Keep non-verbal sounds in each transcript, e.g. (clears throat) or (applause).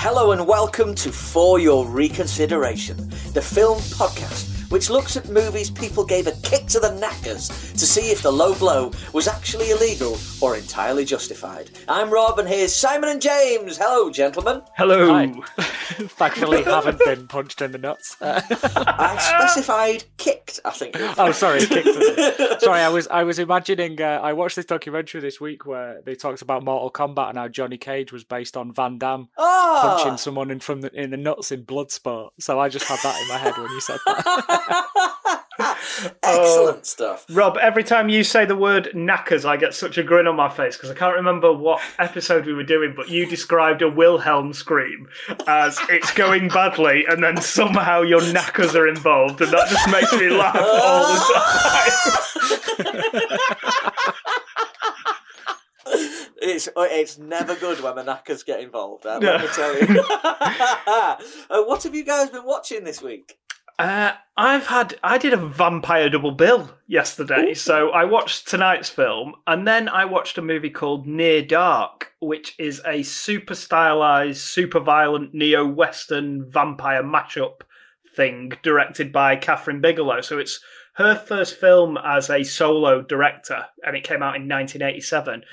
Hello and welcome to For Your Reconsideration, the film podcast which looks at movies people gave a kick to the knackers to see if the low blow was actually illegal or entirely justified. I'm Rob and here's Simon and James. Hello, gentlemen. Hello. Hi. (laughs) Thankfully, (laughs) haven't been punched in the nuts. (laughs) I specified kicked, I think. oh, sorry, kicked. Sorry, I was I was imagining. Uh, I watched this documentary this week where they talked about Mortal Kombat and how Johnny Cage was based on Van Damme Ah! punching someone in from the, in the nuts in Bloodsport. So I just had that in my head when you said that. (laughs) Excellent stuff. Rob, every time you say the word knackers, I get such a grin on my face because I can't remember what episode we were doing, but you described a Wilhelm scream as it's going badly, and then somehow your knackers are involved, and that just makes me laugh all the time. (laughs) It's it's never good when the knackers get involved. uh, No. Let me tell you. (laughs) uh, what have you guys been watching this week? Uh, I've had I did a vampire double bill yesterday, so I watched tonight's film, and then I watched a movie called Near Dark, which is a super stylized, super violent neo western vampire mashup thing directed by Kathryn Bigelow. So it's her first film as a solo director, and it came out in 1987.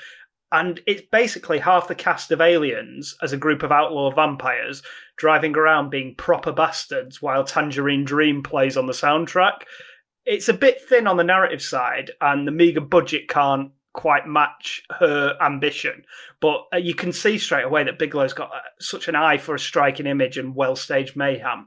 And it's basically half the cast of aliens as a group of outlaw vampires driving around being proper bastards while Tangerine Dream plays on the soundtrack. It's a bit thin on the narrative side, and the meager budget can't quite match her ambition. But uh, you can see straight away that Bigelow's got uh, such an eye for a striking image and well staged mayhem.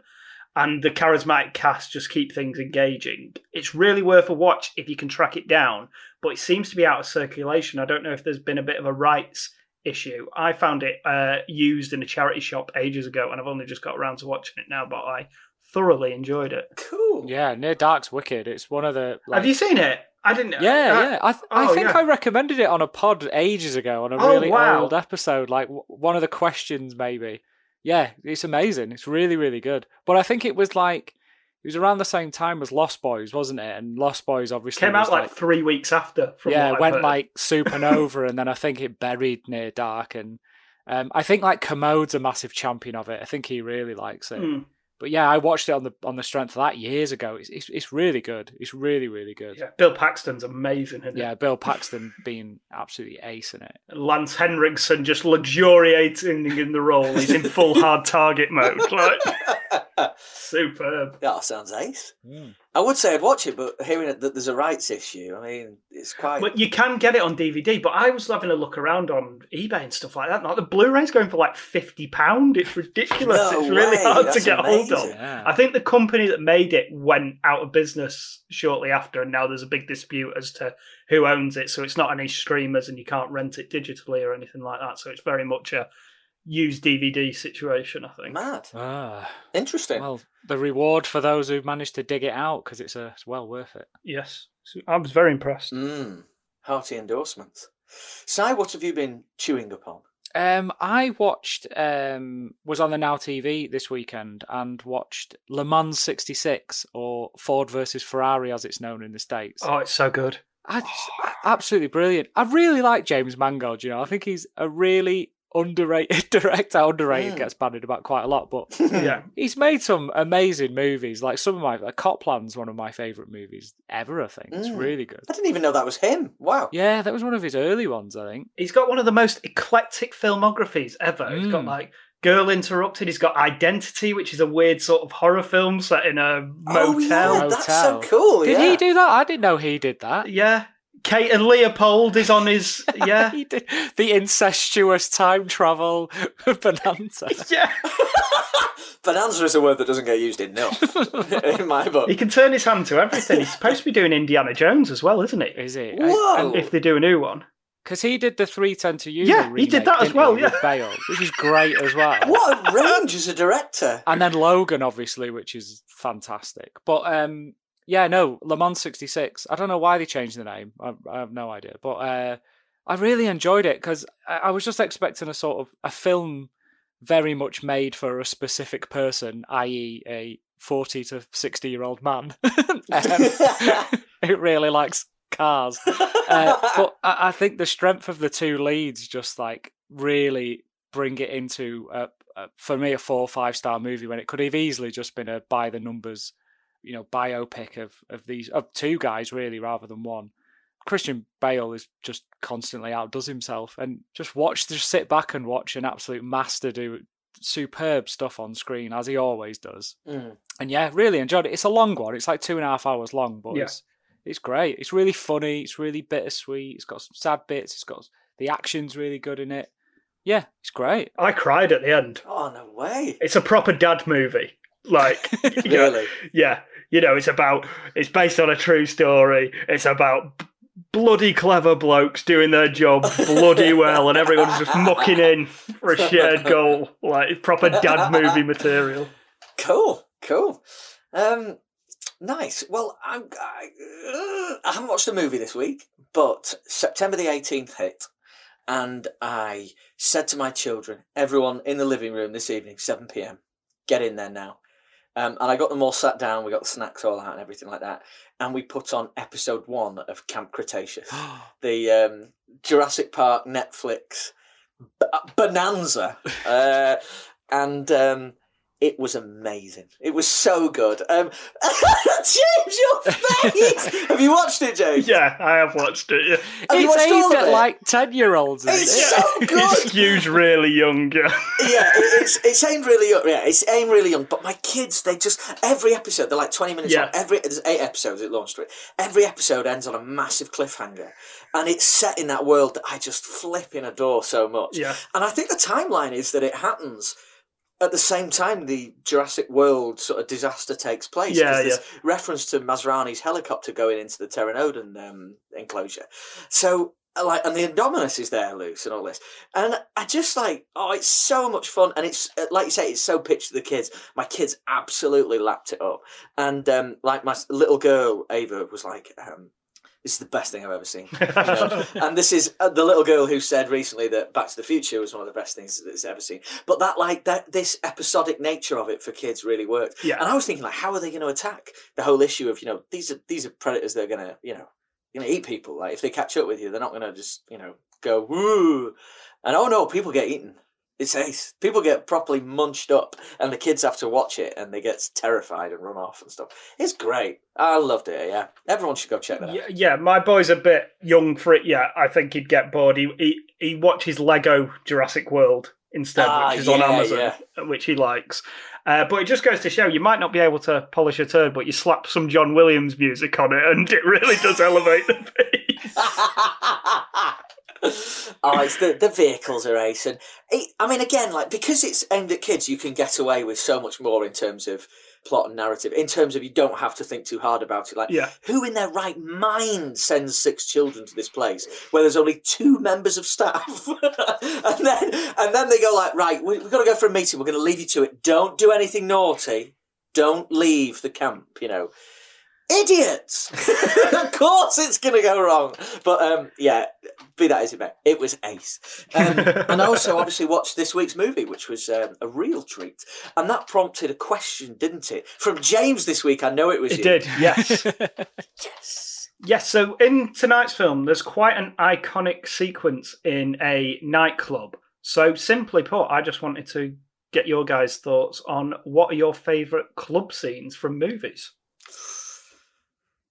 And the charismatic cast just keep things engaging. It's really worth a watch if you can track it down, but it seems to be out of circulation. I don't know if there's been a bit of a rights issue. I found it uh, used in a charity shop ages ago, and I've only just got around to watching it now. But I thoroughly enjoyed it. Cool. yeah, Near Dark's wicked. It's one of the. Like, Have you seen it? I didn't. Yeah, uh, yeah. I, th- I oh, think yeah. I recommended it on a pod ages ago on a Oh, really wow. old episode, like w- one of the questions maybe. Yeah, it's amazing. It's really, really good. But I think it was like it was around the same time as Lost Boys, wasn't it? And Lost Boys obviously Came out like, three weeks after. From yeah, what went heard. like (laughs) supernova, and then I think it buried near dark. And um, I think like Kermode's a massive champion of it. I think he really likes it. Mm, But yeah, I watched it on the on the strength of that years ago. It's it's, it's really good. It's really really good. yeah, Bill Paxton's amazing. Isn't Yeah, Bill Paxton (laughs) being absolutely ace in it. it? Lance Henriksen just luxuriating in the role. He's in full hard target mode. Like (laughs) superb. That sounds ace. Hmm. I would say I'd watch it, but hearing that there's a rights issue, I mean, it's quite. But you can get it on DVD. But I was having a look around on eBay and stuff like that. Like the Blu-ray's going for like fifty pound. It's ridiculous. No it's really way, hard to that's get hold of. Yeah. I think the company that made it went out of business shortly after, and now there's a big dispute as to who owns it. So it's not any streamers, and you can't rent it digitally or anything like that. So it's very much a used DVD situation. I think. Mad. Ah, Interesting. well, the reward for those who've managed to dig it out because it's, uh, it's well worth it. Yes, So I was very impressed. Mm, hearty endorsements. Si, what have you been chewing upon? Um, I watched um was on the Now TV this weekend and watched Le Mans '66 or Ford versus Ferrari as it's known in the states. Oh, it's so good. I just, absolutely brilliant. I really like James Mangold. You know, I think he's a really (laughs) underrated director. Underrated Mm. gets bandied about quite a lot, but (laughs) Yeah, he's made some amazing movies. Like some of my like Copland's one of my favorite movies ever. I think it's Mm. really good. I didn't even know that was him. Wow. Yeah, that was one of his early ones. I think. he's got one of the most eclectic filmographies ever. He's got Mm. like. Girl Interrupted. He's got Identity, which is a weird sort of horror film set in a motel. Oh, yeah, that's so cool. Did yeah. he do that? I didn't know he did that. Yeah. Kate and Leopold is on his (laughs) yeah. he did the incestuous time travel of bonanza. (laughs) yeah. (laughs) Bonanza is a word that doesn't get used enough in my book. He can turn his hand to everything. He's supposed to be doing Indiana Jones as well, isn't he? Is it? Whoa! If they do a new one. Because he did the 310 to you. Yeah, he did that as well, yeah. Bale, which is great as well. What a range as a director. And then Logan, obviously, which is fantastic. But um, yeah, no, Le Mans 66. I don't know why they changed the name. I, I have no idea. But uh, I really enjoyed it because I, I was just expecting a sort of a film very much made for a specific person, i.e., a 40 to 60 year old man (laughs) um, (laughs) who really likes cars. Uh, but I, I think the strength of the two leads just like really bring it into a, a, for me a four or five star movie when it could have easily just been a by the numbers, you know, biopic of of these of two guys really rather than one. Christian Bale is just constantly outdoes himself, and just watch, just sit back and watch an absolute master do superb stuff on screen as he always does. Mm. And yeah, really enjoyed it. It's a long one; it's like two and a half hours long, but Yeah. it's it's great. It's really funny. It's really bittersweet. It's got some sad bits. It's got the action's really good in it. Yeah, it's great. I cried at the end. Oh no way! It's a proper dad movie. Like, (laughs) know, Really? yeah, you know, it's about it's based on a true story. It's about bloody clever blokes doing their job bloody (laughs) well, and everyone's just mucking in for a shared goal. Like proper dad movie material. Cool, cool. Um, nice. Well, I'm, I, uh, I haven't watched a movie this week, but September the 18th hit, and I said to my children, everyone in the living room this evening, 7 pm, get in there now. Um, and I got them all sat down, we got the snacks all out and everything like that. And we put on episode one of Camp Cretaceous, (gasps) the um, Jurassic Park Netflix b- bonanza. (laughs) Uh, and um, it was amazing. It was so good. Um, (laughs) James, your face! (laughs) Have you watched it, James? Yeah, I have watched it. Yeah. Have it's watched aimed at it? like ten year olds. It's so (laughs) It's good. Hugh's really young. Yeah. yeah, it's it's aimed really young. Yeah, it's aimed really young. But my kids, they just every episode they're like twenty minutes Yeah. long. Every there's eight episodes it launched with. Every episode ends on a massive cliffhanger, and it's set in that world that I just flipping adore so much. Yeah. And I think the timeline is that it happens at the same time the Jurassic World sort of disaster takes place. Yeah, there's reference to Masrani's helicopter going into the Pteranodon um, enclosure. So, uh, like, and the Indominus is there loose and all this. And I just like, oh, it's so much fun. And it's, uh, like you say, it's so pitched to the kids. My kids absolutely lapped it up. And, um, like, my little girl, Ava, was like, um, this is the best thing I've ever seen. You (laughs) know? and this is uh, the little girl who said recently that Back to the Future was one of the best things that it's ever seen. But that, like, that this episodic nature of it for kids really worked. Yeah. And I was thinking, like, how are they going to attack the whole issue of, you know, these are these are predators that are going to, you know, going to eat people. Like, if they catch up with you, they're not going to just, you know, go woo. And oh no, people get eaten. It's ace. People get properly munched up, and the kids have to watch it, and they get terrified and run off and stuff. It's great. I loved it. Yeah, everyone should go check that out. Yeah, yeah, my boy's a bit young for it yet. I think he'd get bored. He he, he watches Lego Jurassic World instead, Ah, which is on Amazon, yeah. which he likes. Uh, but it just goes to show you might not be able to polish a turd, but you slap some John Williams music on it, and it really does elevate the (laughs) piece. Oh, it's the the vehicles are ace, and it, I mean, again, like because it's aimed at kids, you can get away with so much more in terms of plot and narrative. In terms of you don't have to think too hard about it. Like, Yeah. who in their right mind sends six children to this place where there's only two members of staff, (laughs) and then and then they go like, right, we, we've got to go for a meeting. We're going to leave you to it. Don't do anything naughty. Don't leave the camp. You know. Idiots! (laughs) of course it's going to go wrong. But um, yeah, be that as it may, it was ace. Um, (laughs) and I also obviously watched this week's movie, which was um, a real treat. And that prompted a question, didn't it? From James this week. I know it was It you. did, yes. (laughs) Yes. Yes, so in tonight's film, there's quite an iconic sequence in a nightclub. So, simply put, I just wanted to get your guys' thoughts on what are your favourite club scenes from movies?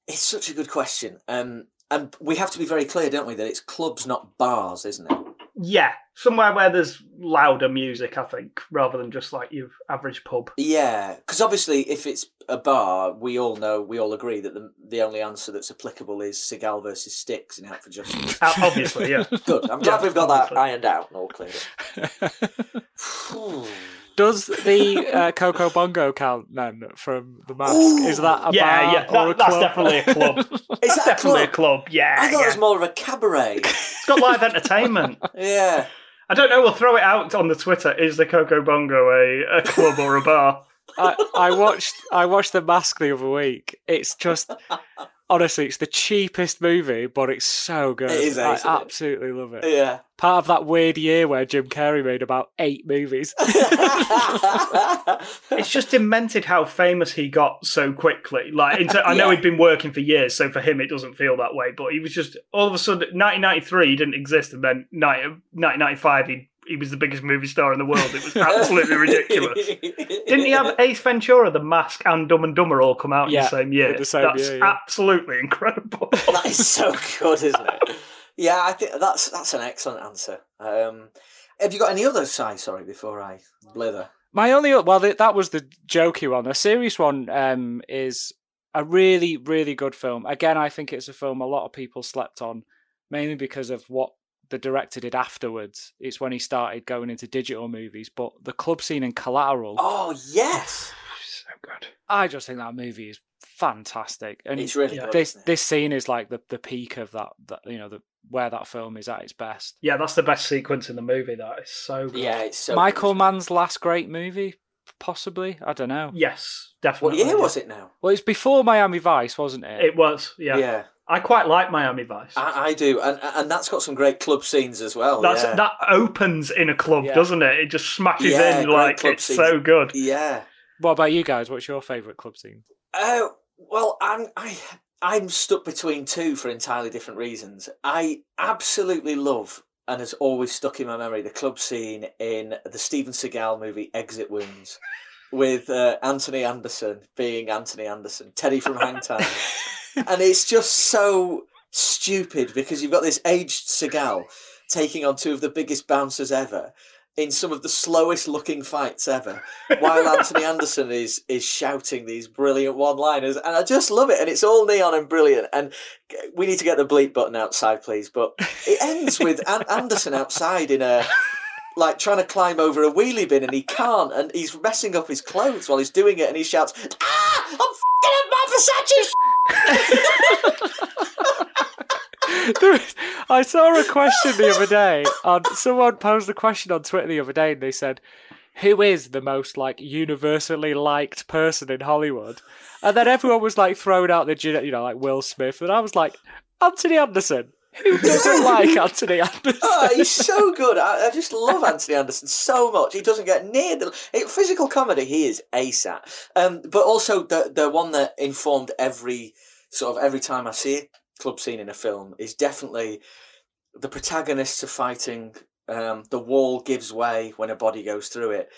It's such a good question. Um, and we have to be very clear, don't we, that it's clubs, not bars, isn't it? Yeah, somewhere where there's louder music, I think, rather than just like your average pub. Yeah, because obviously, if it's a bar, we all know, we all agree that the the only answer that's applicable is Seagal versus Sticks in Out for Justice. Uh, Obviously, yeah. (laughs) Good. I'm glad Yeah, we've got that ironed out and all cleared up. (laughs) Phew. Does the uh, Coco Bongo count then from the mask? Ooh. Is that a Yeah, bar yeah, or a that- that's club? definitely a club. (laughs) It's that Definitely a club? club, yeah. I thought yeah. it was more of a cabaret. (laughs) It's got live entertainment. (laughs) yeah. I don't know, we'll throw it out on the Twitter. Is the Coco Bongo a, a club or a bar? I, I watched I watched The Mask the other week. It's just honestly, it's the cheapest movie, but it's so good. It is I ace, it? absolutely love it. Yeah. Part of that weird year where Jim Carrey made about eight movies. (laughs) It's just demented how famous he got so quickly. Like, into, I know Yeah. he'd been working for years, so for him it doesn't feel that way. But he was just all of a sudden, 1993 he didn't exist, and then 1995 he he was the biggest movie star in the world. It was absolutely ridiculous. (laughs) Didn't he have Ace Ventura, The Mask, and Dumb and Dumber all come out in Yeah, the same year? the same That's year, yeah. absolutely incredible. (laughs) that is so good, isn't it? Yeah, I think that's that's an excellent answer. Um, have you got any other Si? Sorry, before I blither. My only well, th- that was the jokey one. The serious one um, is a really, really good film. Again, I think it's a film a lot of people slept on, mainly because of what the director did afterwards. It's when he started going into digital movies. But the club scene in Collateral, Oh yes, (sighs) so good. I just think that movie is fantastic. And it's really good. this this scene is like the, the peak of that, that you know the where that film is at its best. Yeah, that's the best sequence in the movie. That is so good. yeah, it's so Michael good. Mann's last great movie, possibly. I don't know. Yes, definitely. What definitely. year was it now? Well, it's before Miami Vice, wasn't it? It was. Yeah. Yeah, I quite like Miami Vice. I, I do, and and that's got some great club scenes as well. That's yeah. that opens in a club, Yeah. doesn't it? It just smashes Yeah, in like club it's scenes. so good. yeah. What about you guys? What's your favourite club scene? Oh well, I'm I I'm stuck between two for entirely different reasons. I absolutely love and has always stuck in my memory the club scene in the Steven Seagal movie Exit Wounds, with uh, Anthony Anderson being Anthony Anderson, Teddy from Hangtime, (laughs) and it's just so stupid because you've got this aged Seagal taking on two of the biggest bouncers ever. In some of the slowest looking fights ever, while Anthony Anderson is is shouting these brilliant one liners, and I just love it, and it's all neon and brilliant. And we need to get the bleep button outside, please. But it ends with An- Anderson outside in a like trying to climb over a wheelie bin, and he can't, and he's messing up his clothes while he's doing it, and he shouts, "Ah, I'm fucking up my Versace!" (laughs) I saw a question the other day. On someone posed a question on Twitter the other day, and they said, "Who is the most like universally liked person in Hollywood?" And then everyone was like throwing out the you know like Will Smith, and I was like, Anthony Anderson. Who doesn't like (laughs) Anthony Anderson? Oh, he's so good. I, I just love Anthony Anderson so much. He doesn't get near the it, physical comedy. He is ace at. Um, but also the the one that informed every sort of every time I see a club scene in a film is definitely the protagonists are fighting. Um, the wall gives way when a body goes through it,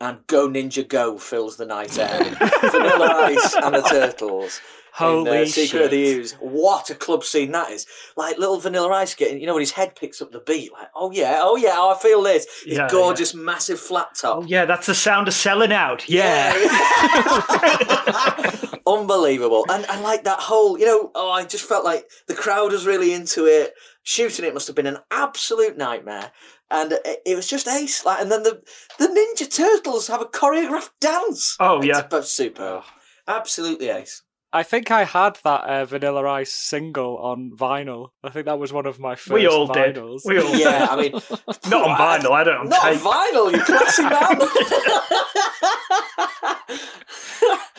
and Go Ninja Go fills the night air. Vanilla Ice and the Turtles. Holy in, uh, Secret of the shit. Ooze. What a club scene that is. Like little Vanilla Ice getting, you know, when his head picks up the beat, like, oh yeah, oh yeah, oh, I feel this. His Yeah, gorgeous, massive flat top. Oh yeah, that's the sound of selling out. Yeah. Yeah. (laughs) Unbelievable. And and like that whole, you know, oh, I just felt like the crowd was really into it. Shooting it must have been an absolute nightmare. And it, it was just ace. Like, and then the the Ninja Turtles have a choreographed dance. Oh, It's yeah. both superb. Absolutely ace. I think I had that uh, Vanilla Ice single on vinyl. I think that was one of my first We all did. vinyls. We all Yeah, I mean, (laughs) Not on vinyl. I don't. Not on tape. vinyl, you classy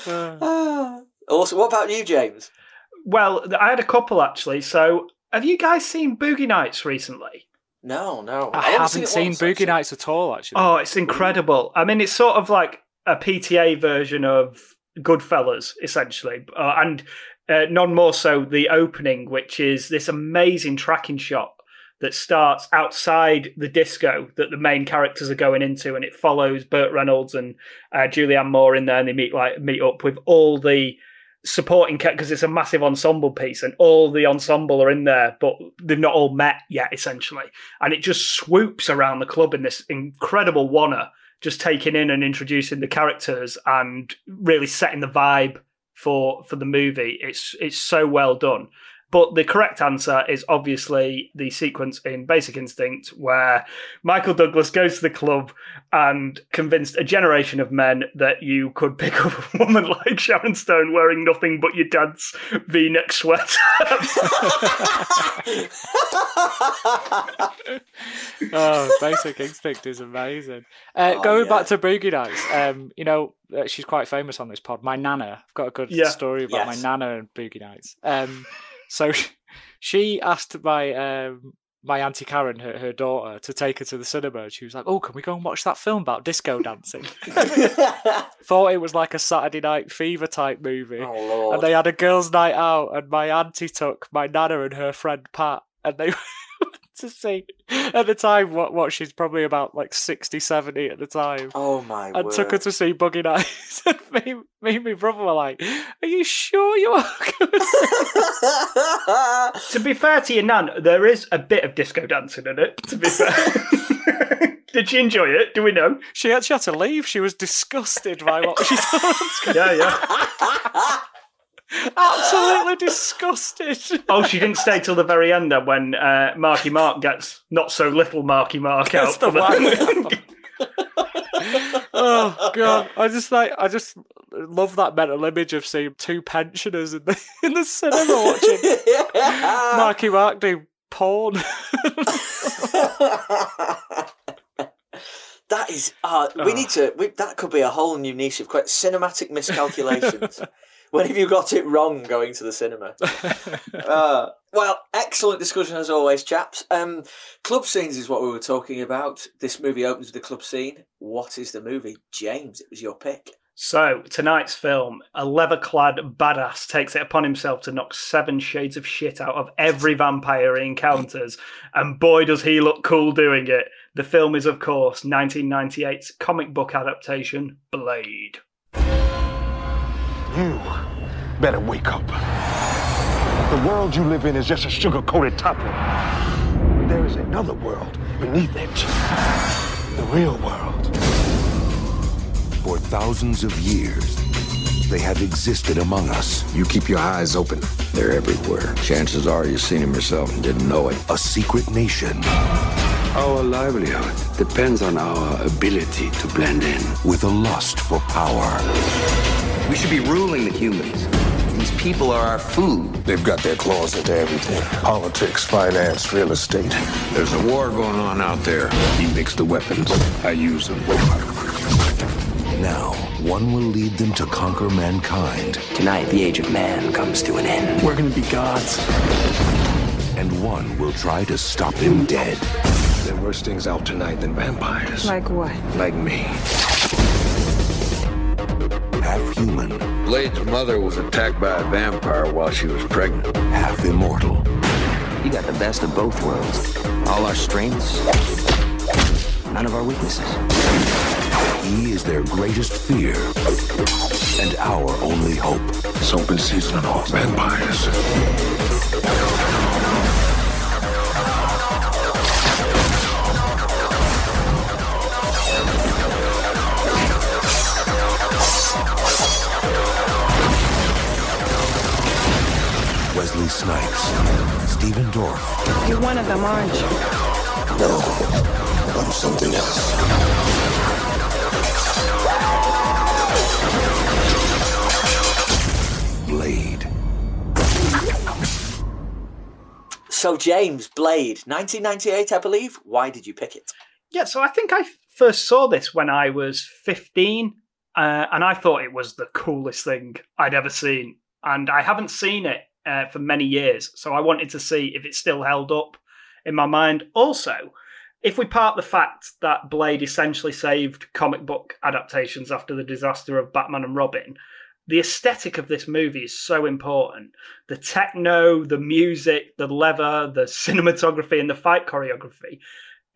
Uh, man. (laughs) (laughs) also, what about you, James? Well, I had a couple actually. So, have you guys seen Boogie Nights recently? No, no. I I've only haven't it seen once, Boogie actually. Nights at all, actually. Oh, it's incredible. I mean, it's sort of like a PTA version of Goodfellas, essentially, uh, and uh, none more so the opening, which is this amazing tracking shot that starts outside the disco that the main characters are going into, and it follows Burt Reynolds and uh, Julianne Moore in there, and they meet like meet up with all the supporting because it's a massive ensemble piece and all the ensemble are in there but they've not all met yet essentially. And it just swoops around the club in this incredible wanna just taking in and introducing the characters and really setting the vibe for for the movie. It's it's so well done but the correct answer is obviously the sequence in Basic Instinct where Michael Douglas goes to the club and convinced a generation of men that you could pick up a woman (laughs) like Sharon Stone wearing nothing but your dad's V-neck sweater. (laughs) oh, Basic Instinct is amazing. Uh, Oh, going yeah. back to Boogie Nights, um, you know, uh, she's quite famous on this pod. My Nana. I've got a good Yeah. story about Yes. my Nana and Boogie Nights. Um, so (laughs) she asked my um, my auntie Karen, her, her daughter, to take her to the cinema. And she was like, "Oh, can we go and watch that film about disco dancing?" (laughs) Thought it was like a Saturday Night Fever type movie. oh lord. and they had a girls' night out, and my auntie took my nana and her friend Pat, and they to see at the time what what she's probably about like 60 70 at the time Oh my god. and word. took her to see Buggy Nights (laughs) and me, me and my brother were like are you sure you are (laughs) going to be fair to your nan, there is a bit of disco dancing in it. To be fair, (laughs) did she enjoy it? Do we know? she actually had to leave she was disgusted by what she saw Yeah, yeah. Absolutely disgusted (laughs) Oh, she didn't stay till the very end then when uh, Marky Mark gets not so little Marky Mark Gets out. the for (laughs) (laughs) oh god i just like i just love that mental image of seeing two pensioners in the in the cinema watching marky mark do porn that is. Uh, we need to. We, that could be a whole new niche of quite cinematic miscalculations. (laughs) when have you got it wrong going to the cinema? (laughs) Uh, well, excellent discussion as always, chaps. Um, club scenes is what we were talking about. This movie opens with a club scene. What is the movie, James? It was your pick. So, tonight's film, a leather clad badass takes it upon himself to knock seven shades of shit out of every vampire he encounters, and boy, does he look cool doing it. The film is, of course, 1998's comic book adaptation, Blade. You better wake up. The world you live in is just a sugar coated topping. There is another world beneath it. The real world. For thousands of years, they have existed among us. You keep your eyes open. They're everywhere. Chances are you've seen them yourself and didn't know it. A secret nation Our livelihood depends on our ability to blend in. with a lust for power. We should be ruling the humans. These people are our food. They've got their claws into everything politics, finance, real estate. There's a war going on out there. He makes the weapons. I use them. Now, one will lead them to conquer mankind, Tonight, the age of man comes to an end. We're gonna be gods. and one will try to stop him dead. There are worse things out tonight than vampires. Like what? Like me. Half human, Blade's mother was attacked by a vampire while she was pregnant. half immortal. You got the best of both worlds. All our strengths, none of our weaknesses. He is their greatest fear and our only hope. It's open season on all vampires. Wesley Snipes, Stephen Dorff, You're one of them, aren't you? No, I'm something else. Blade. So, James, Blade, 1998, I believe. Why did you pick it? Yeah, so I think I first saw this when I was 15, uh, and I thought it was the coolest thing I'd ever seen. And I haven't seen it uh, for many years, so I wanted to see if it still held up in my mind. Also, if we part the fact that Blade essentially saved comic book adaptations after the disaster of Batman and Robin, the aesthetic of this movie is so important. The techno, the music, the leather, the (laughs) cinematography, and the fight choreography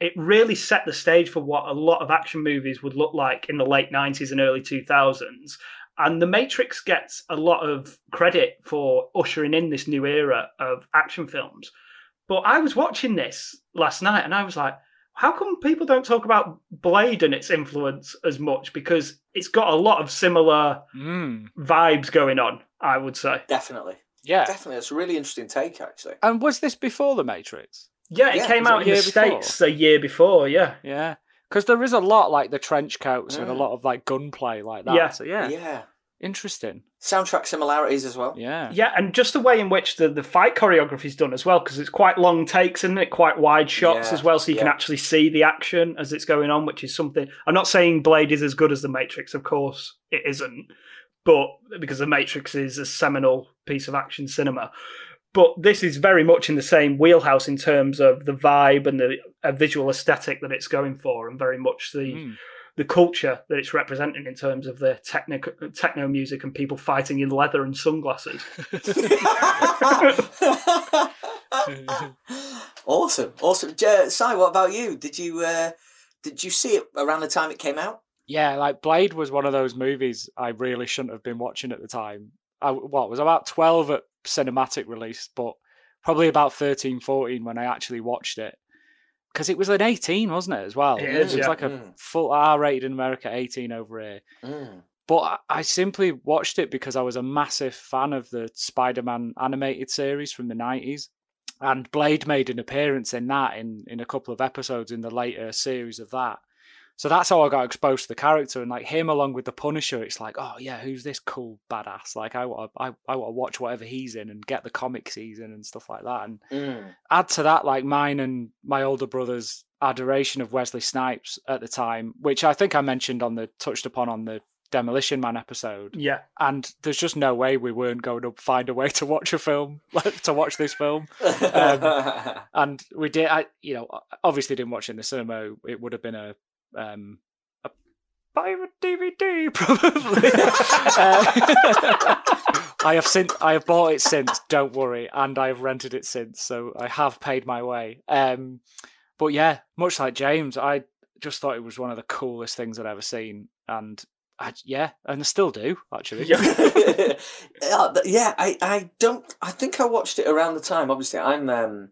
it really set the stage for what a lot of action movies would look like in the late 90s and early 2000s. And The Matrix gets a lot of credit for ushering in this new era of action films. But I was watching this last night and I was like, how come people don't talk about Blade and its influence as much? Because it's got a lot of similar Mm, vibes going on, I would say. Definitely. yeah. Definitely. It's a really interesting take, actually. And was this before The Matrix? Yeah, it Yeah, came out a in the before? States a year before, yeah. Yeah. Because there is a lot like the trench coats and a Mm. lot of like gunplay like that. Yeah. So yeah, Yeah. interesting. Soundtrack similarities as well. Yeah. Yeah, and just the way in which the, the fight choreography is done as well, because it's quite long takes, isn't it? Quite wide shots Yeah, as well, so you can actually see the action as it's going on, which is something. I'm not saying Blade is as good as The Matrix, of course it isn't, but because The Matrix is a seminal piece of action cinema. But this is very much in the same wheelhouse in terms of the vibe and the uh, visual aesthetic that it's going for, and very much the Mm. the culture that it's representing in terms of the techno techno music and people fighting in leather and sunglasses. (laughs) Awesome, awesome. J- Si, what about you? Did you uh, did you see it around the time it came out? Yeah, like Blade was one of those movies I really shouldn't have been watching at the time. I what was about 12 at cinematic release, but probably about 13, 14 when I actually watched it. Because it was an 18, wasn't it, as well? It It, is, was yeah. like a Mm. full R rated in America, 18 over here. Mm. But I- I simply watched it because I was a massive fan of the Spider Man animated series from the 90s. And Blade made an appearance in that in, in a couple of episodes in the later series of that. So that's how I got exposed to the character and like him along with the Punisher. It's like, oh yeah, who's this cool badass? Like I want to, I, I want to watch whatever he's in and get the comic season and stuff like that. And Mm. add to that like mine and my older brother's adoration of Wesley Snipes at the time, which I think I mentioned on the touched upon on the Demolition Man episode. Yeah. And there's just no way we weren't going to find a way to watch a film, (laughs) like to watch this film. (laughs) Um, and we did. I, you know, obviously didn't watch it in the cinema. It would have been a um, a pirate DVD, (laughs) probably. Uh, (laughs) I have since I have bought it since. Don't worry, and I have rented it since, so I have paid my way. Um, but yeah, much like James, I just thought it was one of the coolest things I'd ever seen, and I, yeah, and I still do actually. yeah, (laughs) yeah. I, I don't. I think I watched it around the time. Obviously, I'm um,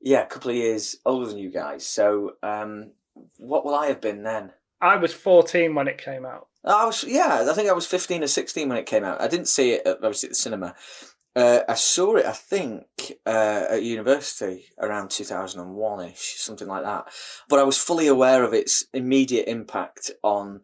yeah, a couple of years older than you guys. So, um, what will I have been then? I was 14 when it came out. I was yeah. I think I was fifteen or sixteen when it came out. I didn't see it at, obviously at the cinema. Uh, I saw it, I think, uh, at university around 2001 ish, something like that. But I was fully aware of its immediate impact on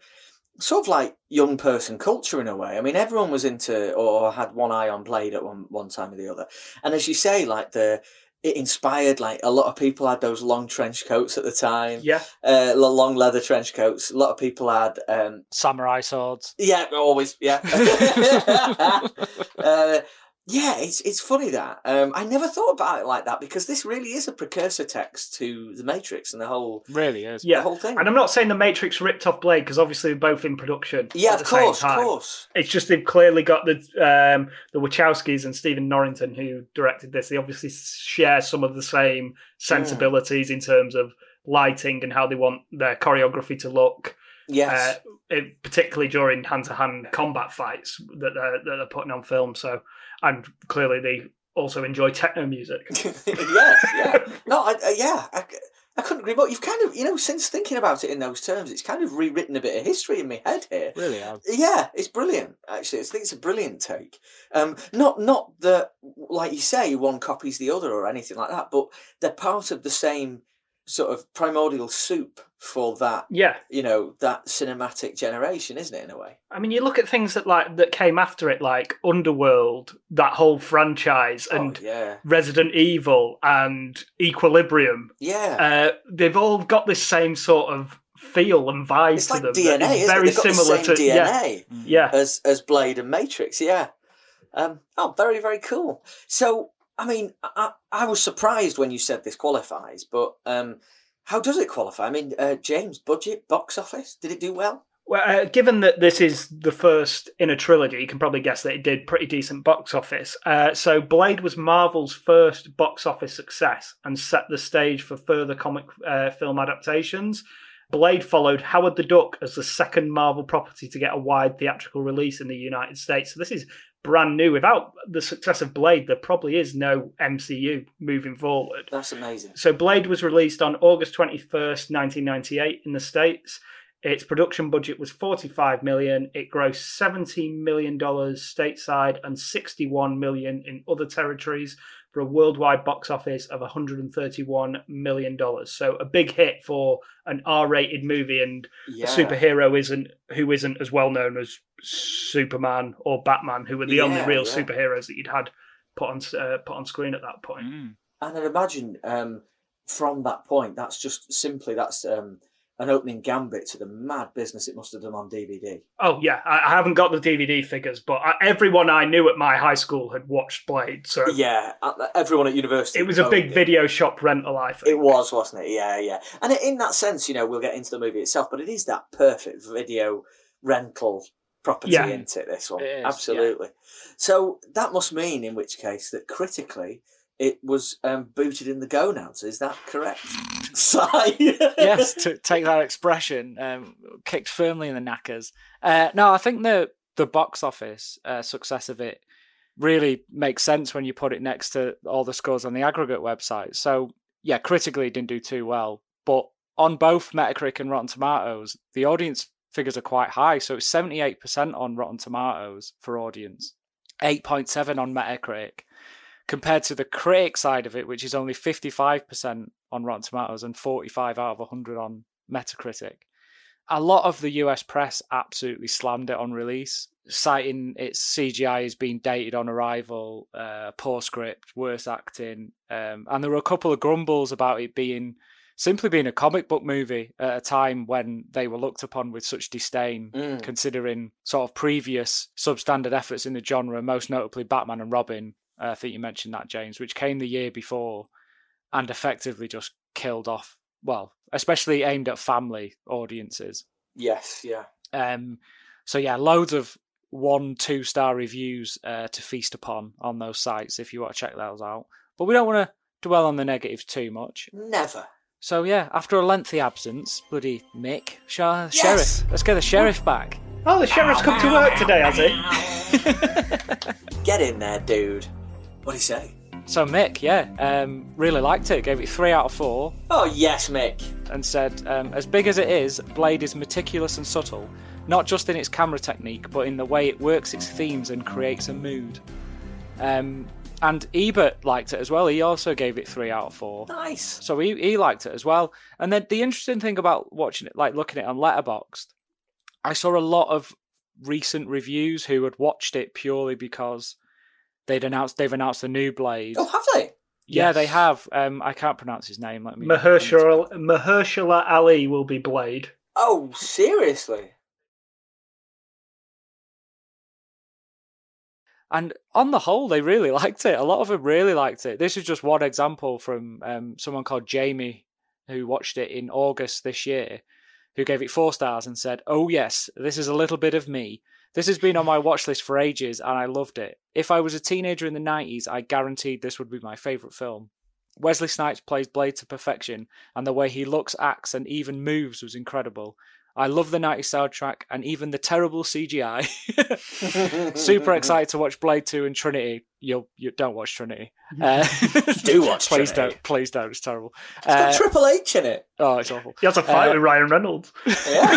sort of like young person culture in a way. I mean, everyone was into or had one eye on Blade at one, one time or the other. And as you say, like the, it inspired like a lot of people had those long trench coats at the time, Yeah. uh, long leather trench coats. A lot of people had, um, Samurai swords. yeah, always, yeah. (laughs) (laughs) uh, yeah, it's it's funny that um, I never thought about it like that because this really is a precursor text to the Matrix and the whole Really is. Yeah. the whole thing. And I'm not saying the Matrix ripped off Blade because obviously they're both in production. yeah, at of the same course, of course. It's just they've clearly got the um, the Wachowskis and Stephen Norrington who directed this. They obviously share some of the same sensibilities in terms of lighting and how they want their choreography to look. Yes, Uh, it, particularly during hand-to-hand combat fights that they're, that they're putting on film. So, and clearly they also enjoy techno music. (laughs) yes, yeah. No, I, uh, yeah, I, I couldn't agree more. You've kind of, you know, since thinking about it in those terms, it's kind of rewritten a bit of history in my head here. Really have. Yeah, it's brilliant. Actually, I think it's a brilliant take. Um, not not that, like you say, one copies the other or anything like that, but they're part of the same sort of primordial soup for that. Yeah, You know, that cinematic generation, isn't it? In a way. I mean, you look at things that like that came after it, like Underworld, that whole franchise, and oh, yeah, Resident Evil and Equilibrium. yeah. Uh, they've all got this same sort of feel and vibe it's to like them. DNA, isn't very it? They've got similar to DNA. yeah, yeah. as as Blade and Matrix. Yeah. Um, oh, very very cool. So, I mean, I, I was surprised when you said this qualifies, but um, how does it qualify? I mean, uh, James, budget, box office, did it do well? Well, uh, given that this is the first in a trilogy, you can probably guess that it did pretty decent box office. Uh, so, Blade was Marvel's first box office success and set the stage for further comic uh, film adaptations. Blade followed Howard the Duck as the second Marvel property to get a wide theatrical release in the United States. So, this is brand new. Without the success of Blade, there probably is no MCU moving forward. That's amazing. So Blade was released on August 21st, 1998 in the States. Its production budget was 45 million. It grossed 17 million dollars stateside and 61 million in other territories for a worldwide box office of 131 million dollars. So a big hit for an R-rated movie and Yeah. a superhero isn't who isn't as well known as Superman or Batman, who were the only real yeah. superheroes that you'd had put on uh, put on screen at that point. Mm. And I'd imagine um, from that point, that's just simply that's um, an opening gambit to the mad business it must have done on DVD. Oh yeah, I, I haven't got the DVD figures, but everyone I knew at my high school had watched Blade, so Yeah, uh, everyone at university. it was a big it. video shop rental. I think It was, wasn't it? Yeah, yeah. And in that sense, you know, we'll get into the movie itself, but it is that perfect video rental property, Yeah. isn't it? This one, It is, yeah. absolutely. So that must mean, in which case, that critically, it was um, booted in the gonads. Is that correct? (laughs) Sigh. yes, to take that expression, um, kicked firmly in the knackers. Uh, no, I think the the box office uh, success of it really makes sense when you put it next to all the scores on the aggregate website. So yeah, critically it didn't do too well, but on both Metacritic and Rotten Tomatoes, the audience figures are quite high. So it's seventy eight percent on Rotten Tomatoes for audience, eight point seven on Metacritic, compared to the critic side of it, which is only fifty five percent on Rotten Tomatoes and forty five out of hundred on Metacritic. A lot of the US press absolutely slammed it on release, citing its CGI as being dated on arrival, uh, poor script, worse acting, um, and there were a couple of grumbles about it being simply being a comic book movie at a time when they were looked upon with such disdain, Mm. considering sort of previous substandard efforts in the genre, most notably Batman and Robin. Uh, I think you mentioned that, James, which came the year before and effectively just killed off, well, especially aimed at family audiences. Yes, yeah. Um, so yeah, loads of one, two star reviews uh, to feast upon on those sites if you want to check those out. But we don't want to dwell on the negatives too much. Never. So yeah, after a lengthy absence, bloody Mick, sh- Yes! sheriff, let's get the sheriff back. Oh, the sheriff's come to work today, has he? (laughs) Get in there, dude. What do you say? So Mick, yeah, um, really liked it. Gave it three out of four, Oh yes, Mick. and said, um, as big as it is, Blade is meticulous and subtle, not just in its camera technique, but in the way it works its themes and creates a mood. Um, and Ebert liked it as well. He also gave it three out of four. Nice. So he, he liked it as well. And then the interesting thing about watching it, like looking at it on Letterboxd, I saw a lot of recent reviews who had watched it purely because they'd announced they've announced the new Blade. Oh, have they? yeah, they have. Um, I can't pronounce his name. Let me. Mahershala, Mahershala Ali will be Blade. Oh, seriously? And on the whole, they really liked it. A lot of them really liked it. This is just one example from um, someone called Jamie, who watched it in August this year, who gave it four stars and said, Oh, yes, this is a little bit of me. This has been on my watch list for ages and I loved it. If I was a teenager in the 90s, I guaranteed this would be my favourite film. Wesley Snipes plays Blade to perfection, and the way he looks, acts, and even moves was incredible. I love the 90s soundtrack and even the terrible CGI. (laughs) Super excited to watch Blade 2 and Trinity. You'll you don't watch Trinity. (laughs) Uh, Do watch (laughs) please Trinity. don't. Please don't. It's terrible. It's got Uh, Triple H in it. oh, it's awful. He has a fight Uh, with Ryan Reynolds. Yeah.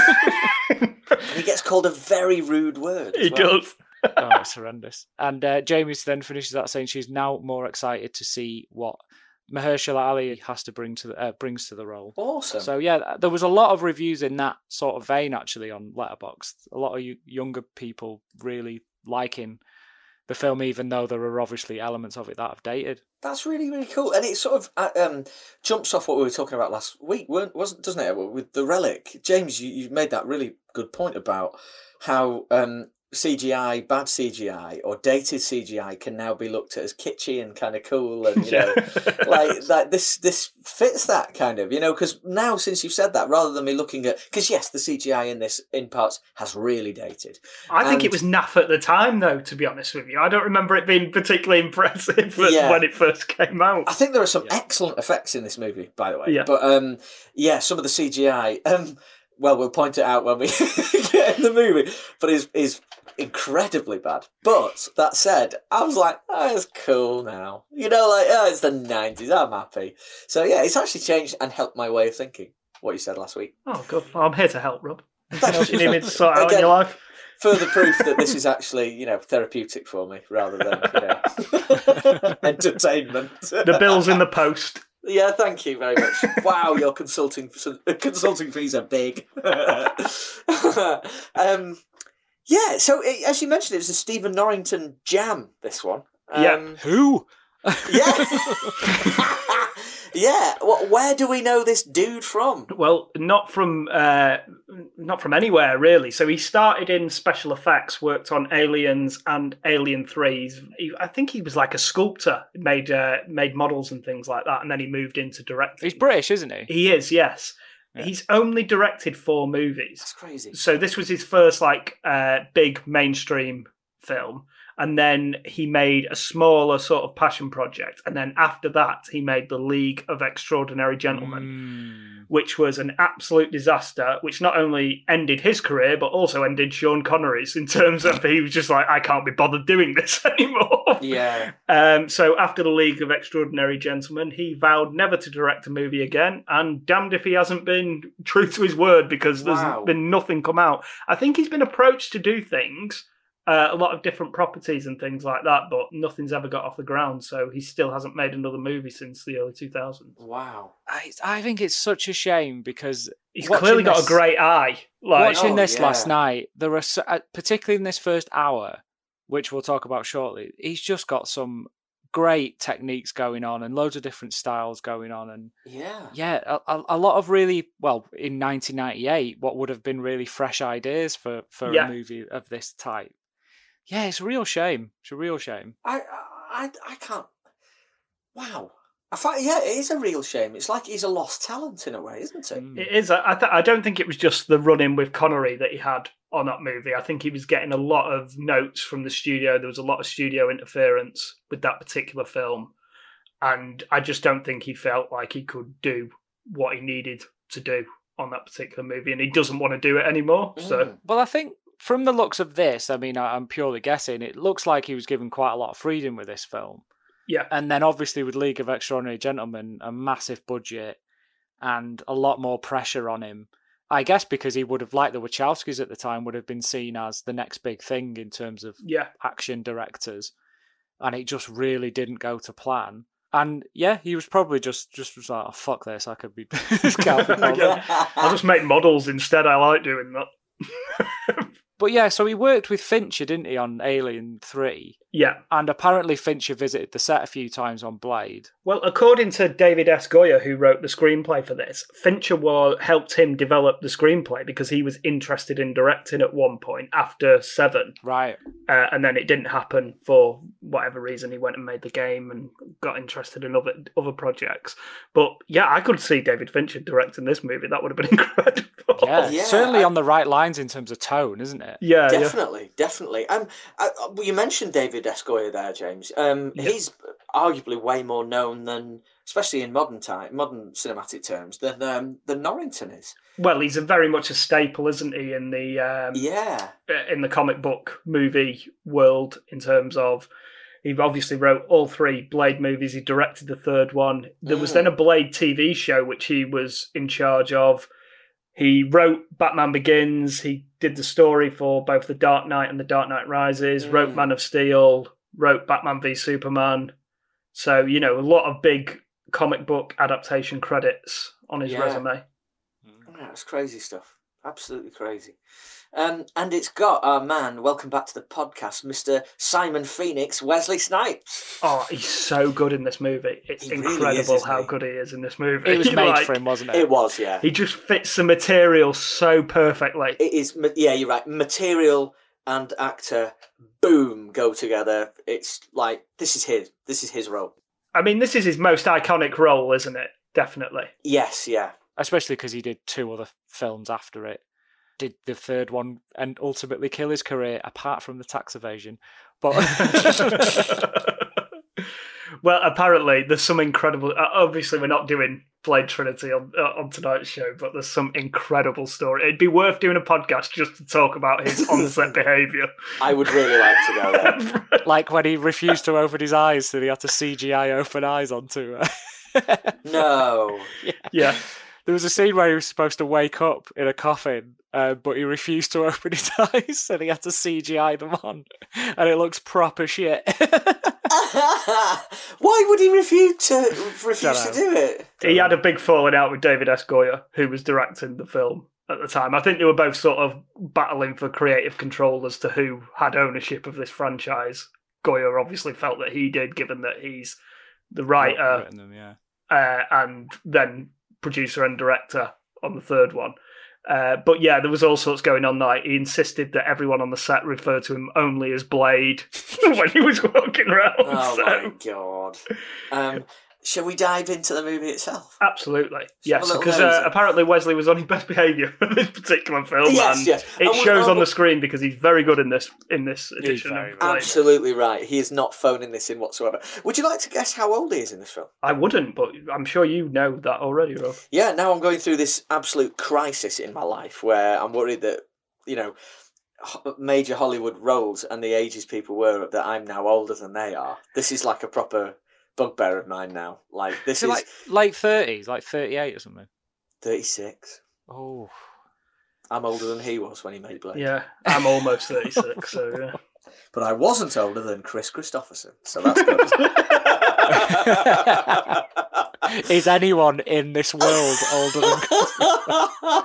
and he gets called a very rude word. He well. does. oh, it's horrendous. And uh, Jamie then finishes that saying she's now more excited to see what Mahershala Ali has to bring to the, uh, brings to the role. Awesome. So yeah, there was a lot of reviews in that sort of vein actually on Letterboxd. A lot of younger people really liking the film, even though there are obviously elements of it that have dated. That's really really cool, and it sort of uh, um, jumps off what we were talking about last week, weren't, wasn't doesn't it? With the relic, James, you, you made that really good point about how um, CGI, bad CGI, or dated CGI can now be looked at as kitschy and kind of cool, and you know, like like this this fits that kind of you know because now since you've said that, rather than me looking at because yes, the CGI in this in parts has really dated. I think it was naff at the time, though. To be honest with you, I don't remember it being particularly impressive Yeah. when it first came out. I think there are some excellent effects in this movie, by the way. Yeah. But um, yeah, some of the CGI. Um, well, we'll point it out when we (laughs) get in the movie, but is is incredibly bad. But that said, I was like, oh, it's cool now. You know, like oh, it's the nineties. I'm happy. So yeah, it's actually changed and helped my way of thinking. What you said last week. Oh, good. Well, I'm here to help, Rob. Else you need me to sort out in your life? Further proof that this is actually, you know, therapeutic for me rather than, you know, (laughs) entertainment. The bill's in the post. Yeah, thank you very much. Wow, your consulting (laughs) consulting fees are big. (laughs) um, yeah, so it, as you mentioned, it was a Stephen Norrington jam. This one, Yeah. um, Who? yeah, (laughs) (laughs) yeah. Well, where do we know this dude from? Well, not from uh, not from anywhere really. So he started in special effects, worked on Aliens and Alien Threes. He, I think he was like a sculptor, made uh, made models and things like that, and then he moved into directing. He's British, isn't he? He is, yes. He's only directed four movies. That's crazy. So this was his first like uh, big mainstream film, and then he made a smaller sort of passion project, and then after that he made the League of Extraordinary Gentlemen, Mm. which was an absolute disaster, which not only ended his career but also ended Sean Connery's in terms of he was just like I can't be bothered doing this (laughs) anymore. Yeah. (laughs) Um, so after the League of Extraordinary Gentlemen, he vowed never to direct a movie again, and damned if he hasn't been true to his word because there's Wow. been nothing come out. I think he's been approached to do things, uh, a lot of different properties and things like that, but nothing's ever got off the ground. So he still hasn't made another movie since the early 2000s. Wow. I, I think it's such a shame because He's watching clearly got a great eye. Like, watching Oh, this yeah. last night, there are so, uh, particularly in this first hour, which we'll talk about shortly. He's just got some great techniques going on and loads of different styles going on, and Yeah. yeah, a, a, a lot of really well in 1998, what would have been really fresh ideas for for Yeah. a movie of this type. Yeah, it's a real shame. It's a real shame. I, I, I can't. Wow. I find, yeah, it is a real shame. It's like he's a lost talent in a way, isn't it? Mm. It is. I, th- I don't think it was just the run in with Connery that he had on that movie. I think he was getting a lot of notes from the studio. There was a lot of studio interference with that particular film. And I just don't think he felt like he could do what he needed to do on that particular movie. And he doesn't want to do it anymore. So, Mm. Well, I think from the looks of this, I mean, I'm purely guessing. It looks like he was given quite a lot of freedom with this film. yeah. And then obviously with League of Extraordinary Gentlemen, a massive budget and a lot more pressure on him. I guess because he would have, liked the Wachowskis at the time, would have been seen as the next big thing in terms of Yeah. action directors, and it just really didn't go to plan. And yeah, he was probably just just was like, oh, "Fuck this! I could be." (laughs) can't be bothered." I'll just make models instead. I like doing that. (laughs) But yeah, so he worked with Fincher, didn't he, on Alien Three? Yeah. And apparently Fincher visited the set a few times on Blade. Well, according to David S. Goyer, who wrote the screenplay for this, Fincher wa- helped him develop the screenplay because he was interested in directing at one point after Seven, Right. uh, and then it didn't happen for whatever reason. He went and made the game and got interested in other other projects. But yeah, I could see David Fincher directing this movie. That would have been (laughs) incredible. Yeah, Yeah, certainly I- on the right lines in terms of tone, isn't it? yeah, yeah. definitely, definitely. Um, I, I- well, you mentioned David S. Goyer there, James. Um, Yeah. he's arguably way more known than, especially in modern time, modern cinematic terms, than um, than Norrington is. Well, he's a very much a staple, isn't he, in the um, Yeah, in the comic book movie world in terms of he obviously wrote all three Blade movies. He directed the third one. There was Mm. then a Blade TV show which he was in charge of. He wrote Batman Begins. He did the story for both The Dark Knight and The Dark Knight Rises. Wrote Mm. Man of Steel. Wrote Batman v Superman. So you know a lot of big comic book adaptation credits on his Yeah. resume. Yeah, it's crazy stuff. Absolutely crazy. Um, and it's got our man, welcome back to the podcast, Mr. Simon Phoenix, Wesley Snipes. Oh, he's so good in this movie. It's He really is, incredible how he? good he is in this movie. It was (laughs) made Like, for him, wasn't it? It was, yeah. He just fits the material so perfectly. It is, yeah, you're right. Material and actor, boom, go together. It's like, this is his. This is his role. I mean, this is his most iconic role, isn't it? Definitely. Yes, yeah. Especially because he did two other films after it. Did the third one and ultimately kill his career, apart from the tax evasion. But (laughs) well, apparently, there's some incredible. uh, Obviously, we're not doing Blade Trinity on uh, on tonight's show, but there's some incredible story. It'd be worth doing a podcast just to talk about his (laughs) on-set behaviour. I would really like to go (laughs) there. like when he refused to open his eyes, so he had to CGI open eyes onto her. No. yeah. There was a scene where he was supposed to wake up in a coffin, uh, but he refused to (laughs) open his eyes, so he had to CGI them on, and it looks proper shit. (laughs) Why would he refuse to refuse to Dunno. it? He had a big falling out with David S. Goyer, who was directing the film at the time. I think they were both sort of battling for creative control as to who had ownership of this franchise. Goyer obviously felt that he did, given that he's the writer Written them, yeah. uh, and then producer and director on the third one. Uh, but yeah, there was all sorts going on. Like he insisted that everyone on the set refer to him only as Blade (laughs) when he was walking around. Oh so- my god. Um, shall we dive into the movie itself? Absolutely, have yes. Because uh, apparently Wesley was on his best behaviour for this particular film, Yes, and yes. it And shows on we- the screen because he's very good in this in this edition. very Of good. Absolutely right. He is not phoning this in whatsoever. Would you like to guess how old he is in this film? I wouldn't, but I'm sure you know that already, Rob. Yeah, now I'm going through this absolute crisis in my life where I'm worried that, you know, major Hollywood roles and the ages people were that I'm now older than they are. This is like a proper bugbear of mine now. Like, this So is like late thirties, like thirty eight or something. 36. Oh, I'm older than he was when he made Blade. Yeah, I'm almost 36, so yeah. (laughs) But I wasn't older than Kris Kristofferson, so that's good. (laughs) is anyone in this world older than? (laughs)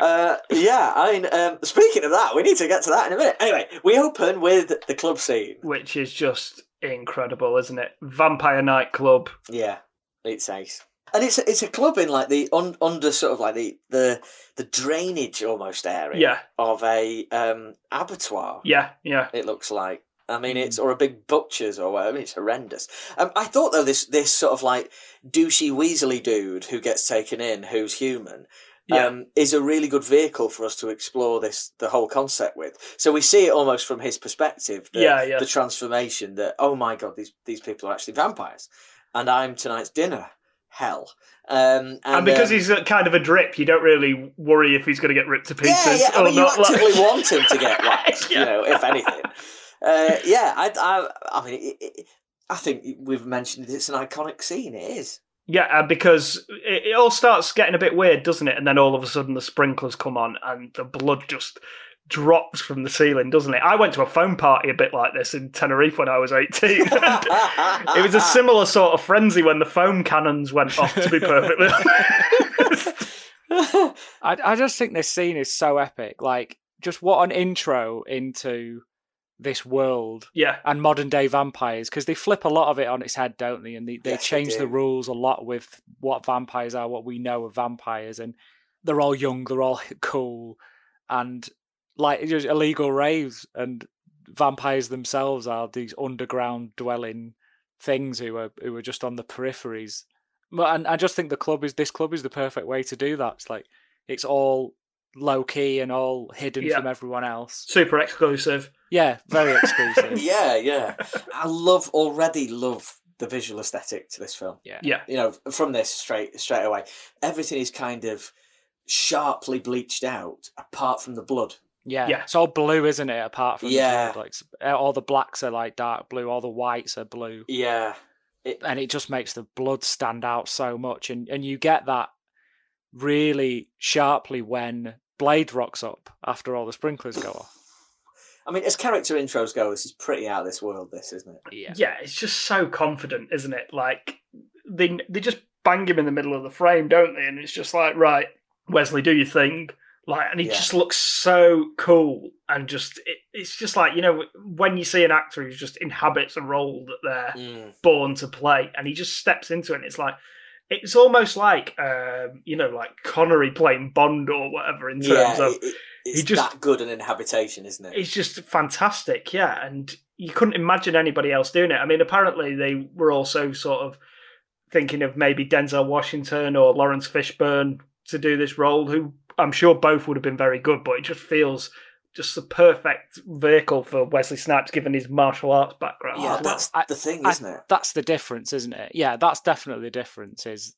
uh, yeah, I mean, um, speaking of that, we need to get to that in a minute. Anyway, we open with the club scene. Which is just incredible, isn't it? Vampire nightclub. Yeah, it's ace. And it's it's a club in like the un, under sort of like the the the drainage almost area Yeah. of a um, abattoir. Yeah, yeah. It looks like. I mean, it's or a big butcher's or whatever. It's horrendous. Um, I thought though this this sort of like douchey Weasley dude who gets taken in, who's human, Yeah. um, is a really good vehicle for us to explore this the whole concept with. So we see it almost from his perspective. The, Yeah, yeah. The transformation that oh my god, these these people are actually vampires, and I'm tonight's dinner. Hell. Um, and, And, because um, he's a, kind of a drip, you don't really worry if he's going to get ripped to pieces yeah, yeah. I or mean, you not. like- actively (laughs) want him to get (laughs) whacked, Yeah. you know, if anything. Uh, yeah, I, I, I mean, it, it, I think we've mentioned it's an iconic scene. It is. Yeah, uh, because it, it all starts getting a bit weird, doesn't it? And then all of a sudden the sprinklers come on and the blood just drops from the ceiling, doesn't it? I went to a foam party a bit like this in Tenerife when I was 18. (laughs) it was a similar sort of frenzy when the foam cannons went off, to be perfectly honest. (laughs) I I just think this scene is so epic. Like, just what an intro into this world Yeah, and modern day vampires because they flip a lot of it on its head, don't they? And they, they Yes, they change the rules a lot with what vampires are, what we know of vampires, and they're all young, they're all (laughs) cool, and like just illegal raves, and vampires themselves are these underground dwelling things who are who are just on the peripheries. But and I just think the club is this club is the perfect way to do that. It's like it's all low key and all hidden Yeah. from everyone else. super exclusive. Yeah, very (laughs) exclusive. yeah, yeah. I love already love the visual aesthetic to this film. yeah. Yeah, You know, from this straight straight away, everything is kind of sharply bleached out, apart from the blood. Yeah. Yeah. It's all blue, isn't it? Apart from the Yeah. blood, like uh, all the blacks are like dark blue, all the whites are blue, Yeah, and it just makes the blood stand out so much. And and you get that really sharply when Blade rocks up after all the sprinklers go off. (laughs) I mean, as character intros go, this is pretty out of this world. This isn't it? Yeah. yeah, it's just so confident, isn't it? Like they they just bang him in the middle of the frame, don't they? And it's just like, right, Wesley, do your thing. Like, and he Yeah. just looks so cool, and just it, it's just like you know when you see an actor who just inhabits a role that they're Mm. born to play, and he just steps into it. and It's like it's almost like um, you know, like Connery playing Bond or whatever in terms Yeah, of it, it- it's just- that good an inhabitation, isn't it? it's just fantastic, yeah. And you couldn't imagine anybody else doing it. I mean, apparently they were also sort of thinking of maybe Denzel Washington or Laurence Fishburne to do this role, who I'm sure both would have been very good, but it just feels just the perfect vehicle for Wesley Snipes given his martial arts background. yeah, well. that's I- the thing, I- isn't it? That's the difference, isn't it? Yeah, that's definitely the difference. Is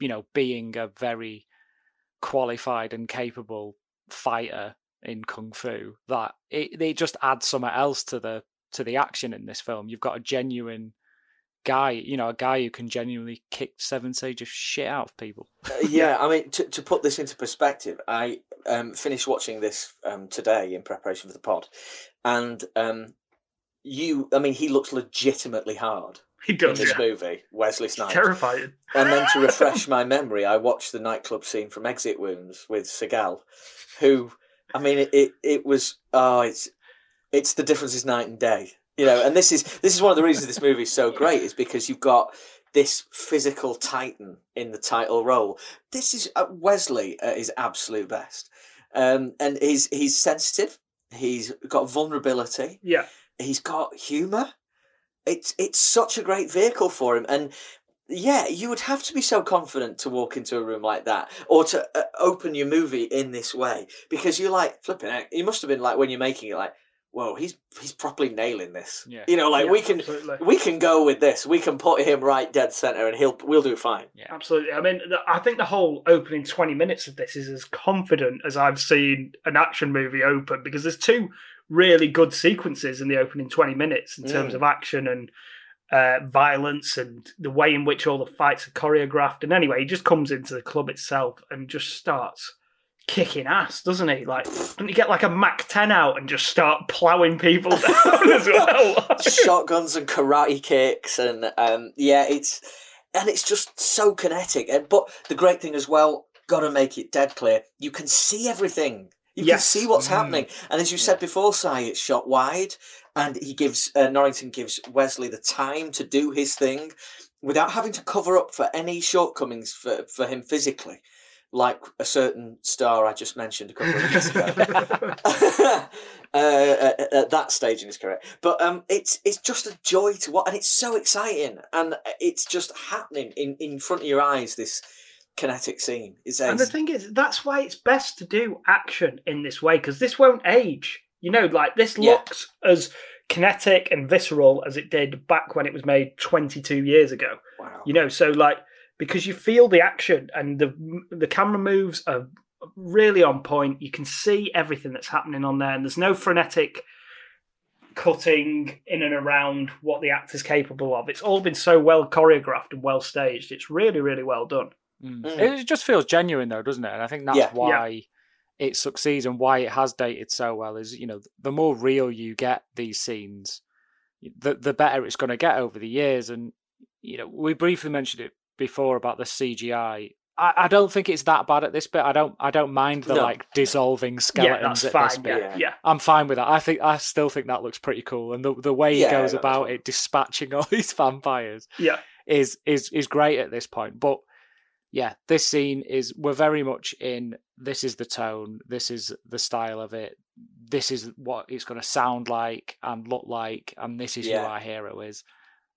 you know being a very qualified and capable fighter in kung fu that it it just adds something else to the to the action in this film. You've got a genuine guy, you know, a guy who can genuinely kick seven sage of shit out of people. Uh, (laughs) yeah, I mean, to, to put this into perspective, I um, finished watching this um, today in preparation for the pod, and um, you, I mean, he looks legitimately hard he does in this yeah. movie, Wesley Snipes. Terrifying. And then to (laughs) refresh my memory, I watched the nightclub scene from Exit Wounds with Seagal, who, I mean, it, it, it was, oh, it's, it's the difference is night and day, you know. And this is this is one of the reasons this movie is so great is because you've got this physical titan in the title role. This is uh, Wesley at his absolute best, um, and he's he's sensitive. He's got vulnerability Yeah. he's got humor. It's it's such a great vehicle for him, and yeah, you would have to be so confident to walk into a room like that or to uh, open your movie in this way because you're like flipping out. You must have been like when you're making it, like, whoa, he's he's properly nailing this. Yeah. You know, like Yeah, we can absolutely. we can go with this. We can put him right dead center, and he'll we'll do fine. Yeah, absolutely. I mean, the, I think the whole opening 20 minutes of this is as confident as I've seen an action movie open because there's two really good sequences in the opening 20 minutes in terms Mm. of action and uh, violence and the way in which all the fights are choreographed. And anyway, he just comes into the club itself and just starts kicking ass, doesn't he? Like, doesn't he get like a Mac 10 out and just start ploughing people (laughs) down as well? (laughs) Shotguns and karate kicks, and um, yeah, it's and it's just so kinetic. And but the great thing as well, got to make it dead clear, you can see everything. You Yes. can see what's Mm. happening, and as you said before, Si, it's shot wide, and he gives uh, Norrington gives Wesley the time to do his thing without having to cover up for any shortcomings for, for him physically, like a certain star I just mentioned a couple of minutes ago. (laughs) (laughs) uh, at, at that stage in his career. But um, it's it's just a joy to watch, and it's so exciting, and it's just happening in, in front of your eyes. This kinetic scene. It's And the thing is, that's why it's best to do action in this way because this won't age. You know, like this Yeah. looks as kinetic and visceral as it did back when it was made 22 years ago. wow. You know, so like because you feel the action and the the camera moves are really on point. You can see everything that's happening on there, and there's no frenetic cutting in and around what the actor's capable of. It's all been so well choreographed and well staged. It's really, really well done. Mm. Mm. It just feels genuine though, doesn't it? And I think that's Yeah. why it succeeds and why it has dated so well. Is you know the more real you get these scenes, the the better it's going to get over the years. And you know we briefly mentioned it before about the CGI. I, I don't think it's that bad at this bit. I don't I don't mind the No. like dissolving yeah, skeletons that's at fine. this bit. Yeah, yeah. I'm fine with that. I think I still think that looks pretty cool, and the the way he Yeah, goes that's about it, dispatching (laughs) all these vampires, Yeah. is is is great at this point. But yeah, this scene is we're very much in. This is the tone. This is the style of it. This is what it's going to sound like and look like, and this is Yeah. who our hero is.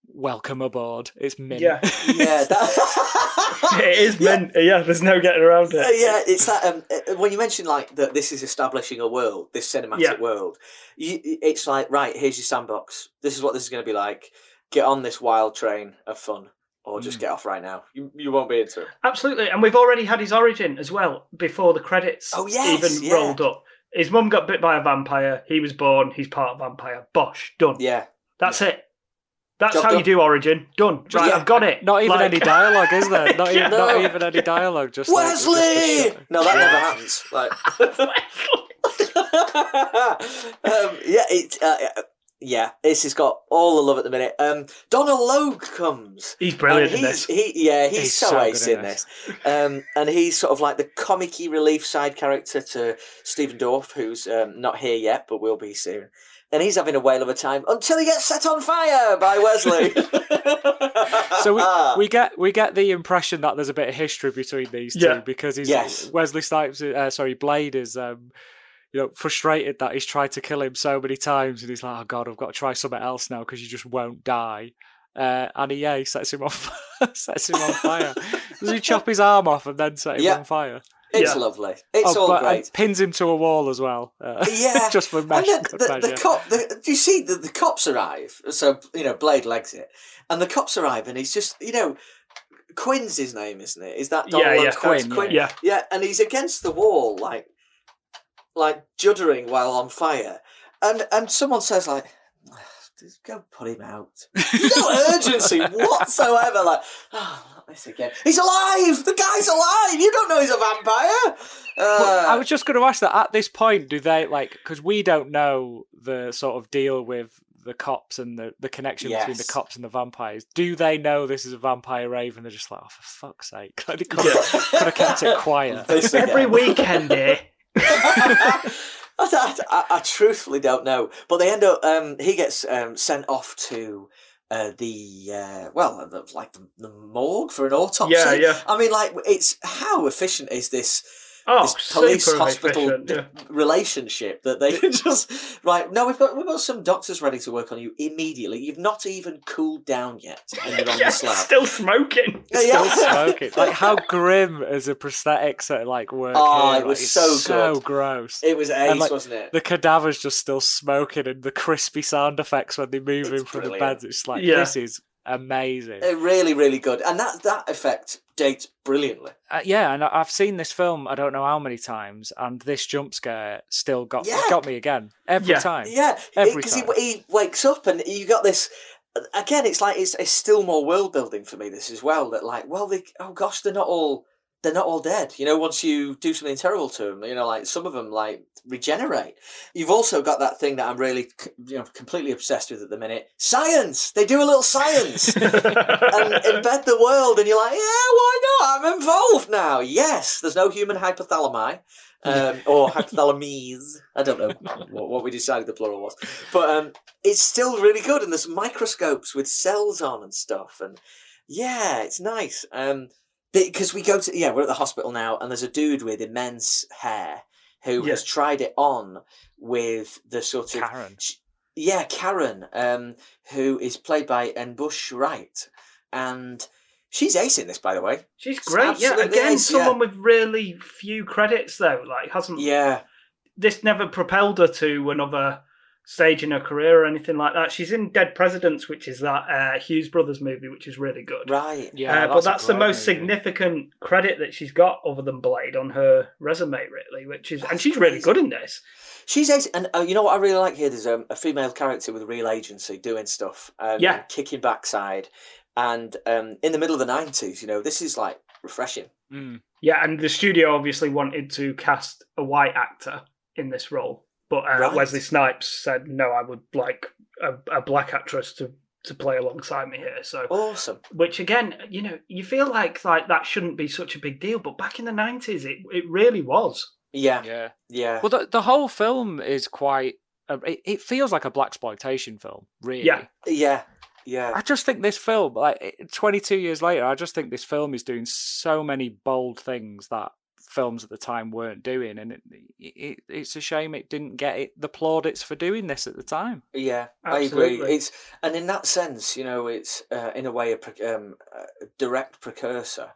Welcome aboard. It's mint. Yeah. yeah, (laughs) that... it is Yeah. meant. Yeah, there's no getting around Uh, it. yeah, it's that um, uh, when you mention like that this is establishing a world, this cinematic Yeah. world. You, it's like right, here's your sandbox. This is what this is going to be like. Get on this wild train of fun, or just Mm. get off right now. You you won't be into it. Absolutely, and we've already had his origin as well before the credits Oh, yes, even yeah. rolled up. His mum got bit by a vampire. He was born. He's part vampire. Bosh, done. Yeah, That's it. That's Job how you do origin. Done. Just- right, I've got it. Not even Like- any dialogue, is there? Not, (laughs) even, Yeah. not even any dialogue. Just like, just Wesley. no, that never happens. Like, (laughs) um, yeah, it. Uh, uh, yeah, this has got all the love at the minute. Um, Donald Logue comes. He's brilliant And in this. He, yeah, he's, He's so, so good ace in in this. Um, and he's sort of like the comic relief side character to Stephen Dorff, who's um, not here yet, but will be soon. And he's having a whale of a time until he gets set on fire by Wesley. (laughs) so we, we get we get the impression that there's a bit of history between these two because he's Yes. Wesley Snipes, uh, sorry, Blade is um, you know frustrated that he's tried to kill him so many times, and he's like, oh god, I've got to try something else now because you just won't die. Uh, and he, yeah, he sets him off, (laughs) sets him on fire. Does he chop his arm off and then set him Yeah. on fire? It's Yeah. lovely. It's oh, all but, great. pins him to a wall as well. Uh, (laughs) Yeah, (laughs) just for And mesh good the, the, measure. cop, the, do you see the, the cops arrive? So you know, Blade legs it, and the cops arrive, and he's just you know, Quinn's his name, isn't it? Is that Donald Yeah, yeah, character? Quinn, yeah. yeah, and he's against the wall, like, like juddering while on fire, and and someone says like, "Just go put him out." There's (laughs) no urgency whatsoever. Like, oh, not this again. He's alive. The guy's alive. You don't know he's a vampire. Uh, I was just going to ask that at this point, do they like because we don't know the sort of deal with the cops and the, the connection between the cops and the vampires? Do they know this is a vampire rave and they're just like, oh, for fuck's sake, could have, could have kept it quiet? Every weekend, eh? (laughs) (laughs) I, I, I truthfully don't know, but they end up. Um, he gets um, sent off to uh, the uh, well, the, like the, the morgue for an autopsy. Yeah, yeah. I mean, like, it's how efficient is this Oh, this police hospital d- yeah. relationship that they can (laughs) (laughs) just right. No, we've got we've got some doctors ready to work on you immediately. You've not even cooled down yet, and you're on (laughs) Yeah, the slab. still smoking. Yeah, Still smoking. Like how grim is a prosthetics at like work Oh, here. it like, was it's so so good. gross. It was ace, And, like, wasn't it? The cadaver's just still smoking, and the crispy sound effects when they move It's in from brilliant. the beds. It's like Yeah. this is amazing. Really, really good, and that that effect dates brilliantly. Uh, yeah, and I- I've seen this film I don't know how many times, and this jump scare still got Yeah. got me again every Yeah. time. Yeah, Every because he, he wakes up and you got this. Again, it's like it's, it's still more world building for me. This as well. That like, well, they oh gosh, they're not all they're not all dead. You know, once you do something terrible to them, you know, like some of them like regenerate. You've also got that thing that I'm really you know completely obsessed with at the minute. Science. They do a little science and (laughs) embed the world, and you're like, yeah, why not? I'm involved now. Yes, there's no human hypothalami. Um, or hypothalamies. I don't know what, what we decided the plural was. But um, it's still really good, and there's microscopes with cells on and stuff. And yeah, it's nice. Um, because we go to, yeah, we're at the hospital now, and there's a dude with immense hair who Yeah. has tried it on with the sort of. Karen. Yeah, Karen, um, who is played by N'Bushe Wright. And she's ace in this, by the way. She's She's great. Yeah, again, ace, yeah. someone with really few credits though. Like, hasn't Yeah. this never propelled her to another stage in her career or anything like that? She's in Dead Presidents, which is that uh, Hughes Brothers movie, which is really good. Right. Yeah, Uh, but that's a that's the most movie. significant credit that she's got other than Blade on her resume, really. Which is, and she's really good in this. She's ace, and uh, you know what I really like here? There's um, a female character with real agency doing stuff, um, Yeah. and kicking backside, and um, in the middle of the nineties, you know, this is like refreshing. Mm. Yeah, and the studio obviously wanted to cast a white actor in this role, but uh, Right. Wesley Snipes said no, I would like a, a black actress to to play alongside me here. So, Awesome. which again, you know, you feel like like that shouldn't be such a big deal, but back in the nineties, it it really was. Yeah, Yeah. yeah, Well, the the whole film is quite. Uh, it, it feels like a blaxploitation film, really. Yeah. yeah, yeah. I just think this film, like 22 years later, I just think this film is doing so many bold things that films at the time weren't doing, and it, it, it's a shame it didn't get it the plaudits for doing this at the time. Yeah, I agree. It's and in that sense, you know, it's uh, in a way a, um, a direct precursor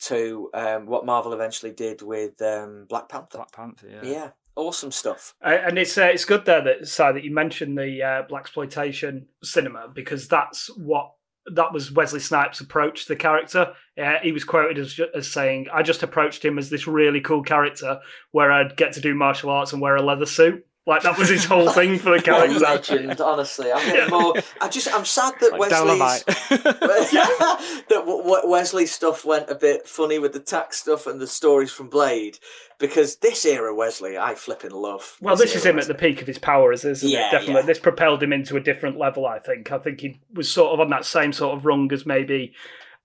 to um, what Marvel eventually did with um, Black Panther. Black Panther, yeah. Yeah, awesome stuff. Uh, and it's uh, it's good there that Si, that you mentioned the uh, blaxploitation cinema because that's what that was Wesley Snipes' approach to the character. Uh, he was quoted as, as saying, "I just approached him as this really cool character where I'd get to do martial arts and wear a leather suit." Like that was his whole (laughs) thing for the What a character. legend, honestly. I'm Yeah. more. I just, I'm sad that Like Wesley's (laughs) (laughs) that w- w- Wesley's stuff went a bit funny with the tax stuff and the stories from Blade, because this era Wesley, I flipping love. Well, this is era him at the peak of his powers, isn't Yeah, it? Definitely. yeah. This propelled him into a different level, I think. I think he was sort of on that same sort of rung as maybe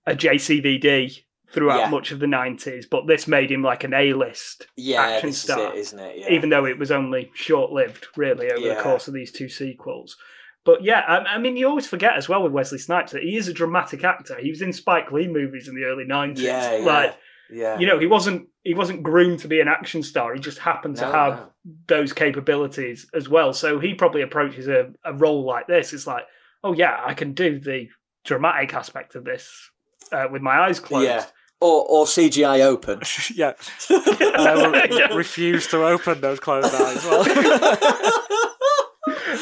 a JCVD throughout Yeah. much of the 90s, but this made him like an A-list Yeah, action this star. is it, isn't it? Yeah. even though it was only short-lived, really, over the course of these two sequels. But yeah, I, I mean, you always forget as well with Wesley Snipes that he is a dramatic actor. He was in Spike Lee movies in the early 90s. Yeah, yeah. Like, yeah. you know, he wasn't he wasn't groomed to be an action star. He just happened to No, have no. those capabilities as well. So he probably approaches a, a role like this. It's like, oh yeah, I can do the dramatic aspect of this uh, with my eyes closed. Yeah. Or, or CGI open. (laughs) yeah. I (laughs) Yeah. refuse to open those closed eyes. Well. (laughs)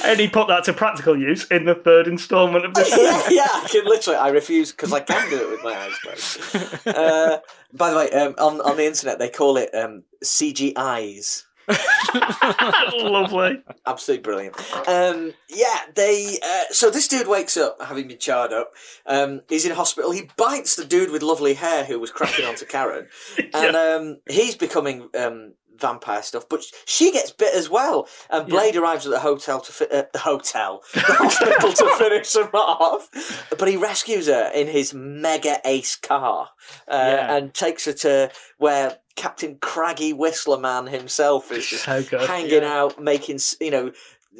And he put that to practical use in the third instalment of this film. yeah, yeah, I can literally. I refuse because I can do it with my eyes closed. Uh, by the way, um, on on the internet they call it um, CGI's. (laughs) Lovely. Absolutely brilliant. Um, yeah, they. Uh, so this dude wakes up having been charred up. Um, he's in hospital. He bites the dude with lovely hair who was cracking onto Karen, (laughs) and um, he's becoming um, vampire stuff. But she gets bit as well. And Blade arrives at the hotel to fi- uh, the hotel, (laughs) the hospital to finish him off. But he rescues her in his mega ace car uh, Yeah. and takes her to where. Captain Craggy Whistler Man himself is just So good, hanging yeah. out, making you know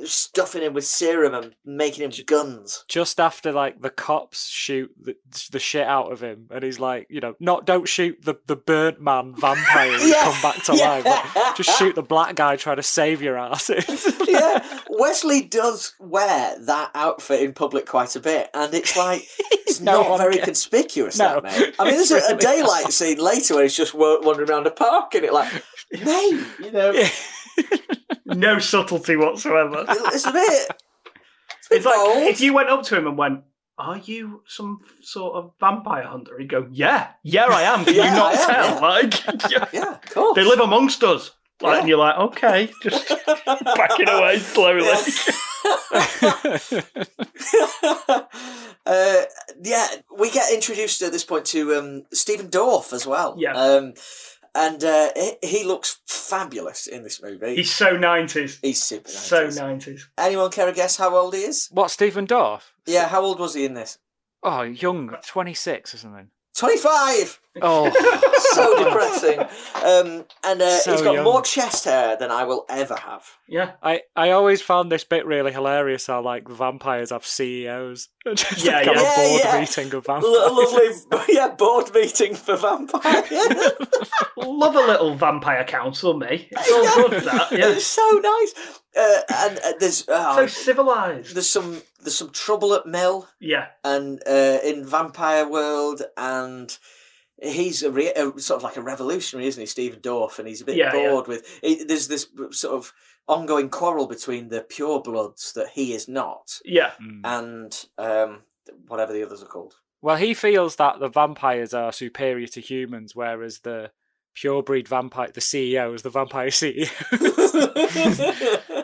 stuffing him with serum and making him guns. just after like the cops shoot the, the shit out of him, and he's like, you know, not don't shoot the the burnt man vampire (laughs) who's Yeah, come back to yeah. life, like, just shoot the black guy trying to save your asses. (laughs) yeah, (laughs) Wesley does wear that outfit in public quite a bit, and it's like it's No not very cares. conspicuous. No, that mate. I mean, there's it's a, really daylight scene later where he's just wandering around a park, and it like, mate, you know, No subtlety whatsoever. it's a bit. It's like if you went up to him and went, "Are you some sort of vampire hunter?" He'd go, "Yeah, yeah, I am. Can Yeah, you not am, tell? yeah. Like, yeah. (laughs) Yeah, of course. they live amongst us." Like, Yeah. and you're like, "Okay, just (laughs) backing away slowly." (laughs) uh, yeah, we get introduced at this point to um, Stephen Dorff as well. Yeah. Um, and uh, he, he looks fabulous in this movie. He's so nineties, He's super nice. so nineties. Anyone care to guess how old he is? what Stephen Dorff? Yeah, how old was he in this? Oh, young, twenty six or something. 25! Oh, (laughs) So (laughs) depressing. Um, and uh, So he's got young. more chest hair than I will ever have. Yeah, I, I always found this bit really hilarious. How like vampires have CEOs. (laughs) Just Yeah, like, yeah. a board Yeah, meeting of L- lovely, (laughs) yeah, board meeting for vampires. (laughs) love a little vampire council, me. It's all good. That yeah, It's so nice. Uh, and uh, there's uh, so civilized. there's some there's some trouble at Mill Yeah, and uh, in Vampire World, and he's a, re- a sort of like a revolutionary, isn't he, Stephen Dorff? And he's a bit yeah. bored with. He, there's this sort of ongoing quarrel between the purebloods that he is not, yeah, Mm. and um, whatever the others are called. Well, he feels that the vampires are superior to humans, whereas the purebred vampire, the CEO is the vampire (laughs) CEO.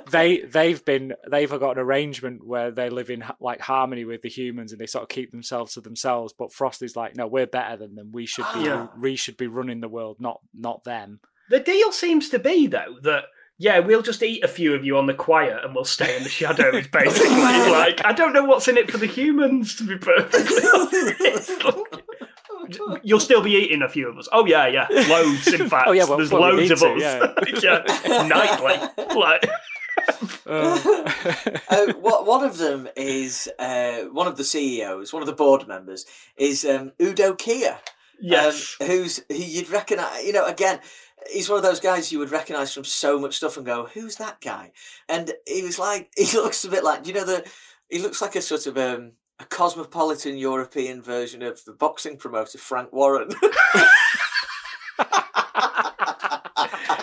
(laughs) they they've been they've got an arrangement where they live in like harmony with the humans and they sort of keep themselves to themselves. But Frosty's like, no, we're better than them. We should be Yeah. we should be running the world, not not them. The deal seems to be though that yeah, we'll just eat a few of you on the quiet and we'll stay in the shadows. (laughs) Basically, (laughs) like I don't know what's in it for the humans to be perfectly (laughs) honest. Like, You'll still be eating a few of us. Oh yeah, yeah, loads. In fact, Oh, yeah, well, there's well, loads need of to, us. Yeah. nightly. Like Uh, uh, wha- one of them is uh, one of the CEOs, one of the board members is um, Udo Kier. yes, um, who's who you'd recognise. You know, again, he's one of those guys you would recognise from so much stuff and go, "Who's that guy?" And he was like, (laughs) he looks a bit like, you know, the he looks like a sort of um, a cosmopolitan European version of the boxing promoter Frank Warren. (laughs)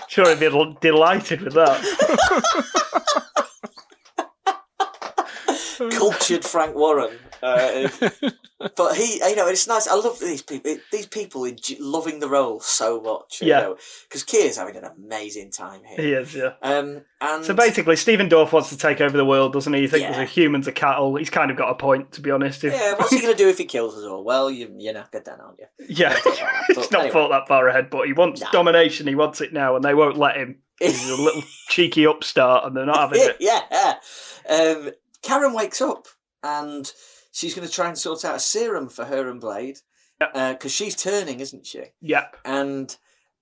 sure, he'd be delighted with that. (laughs) Cultured Frank Warren. Uh, (laughs) but he, you know, it's nice. I love these people. These people loving the role so much. You Yeah. know, because Kier's having an amazing time here. He is, yeah. Um, and So basically, Stephen Dorff wants to take over the world, doesn't he? He thinks Yeah. humans are cattle. He's kind of got a point, to be honest. If- yeah, what's he going to do if he kills us all? Well, you, you're knackered then, aren't you? (laughs) Yeah, (laughs) he's not anyway. thought that far ahead, but he wants No. domination. He wants it now, and they won't let him. He's a little cheeky upstart, and they're not having it. yeah. Um, Karen wakes up and she's going to try and sort out a serum for her and Blade because uh, she's turning, isn't she? Yep. And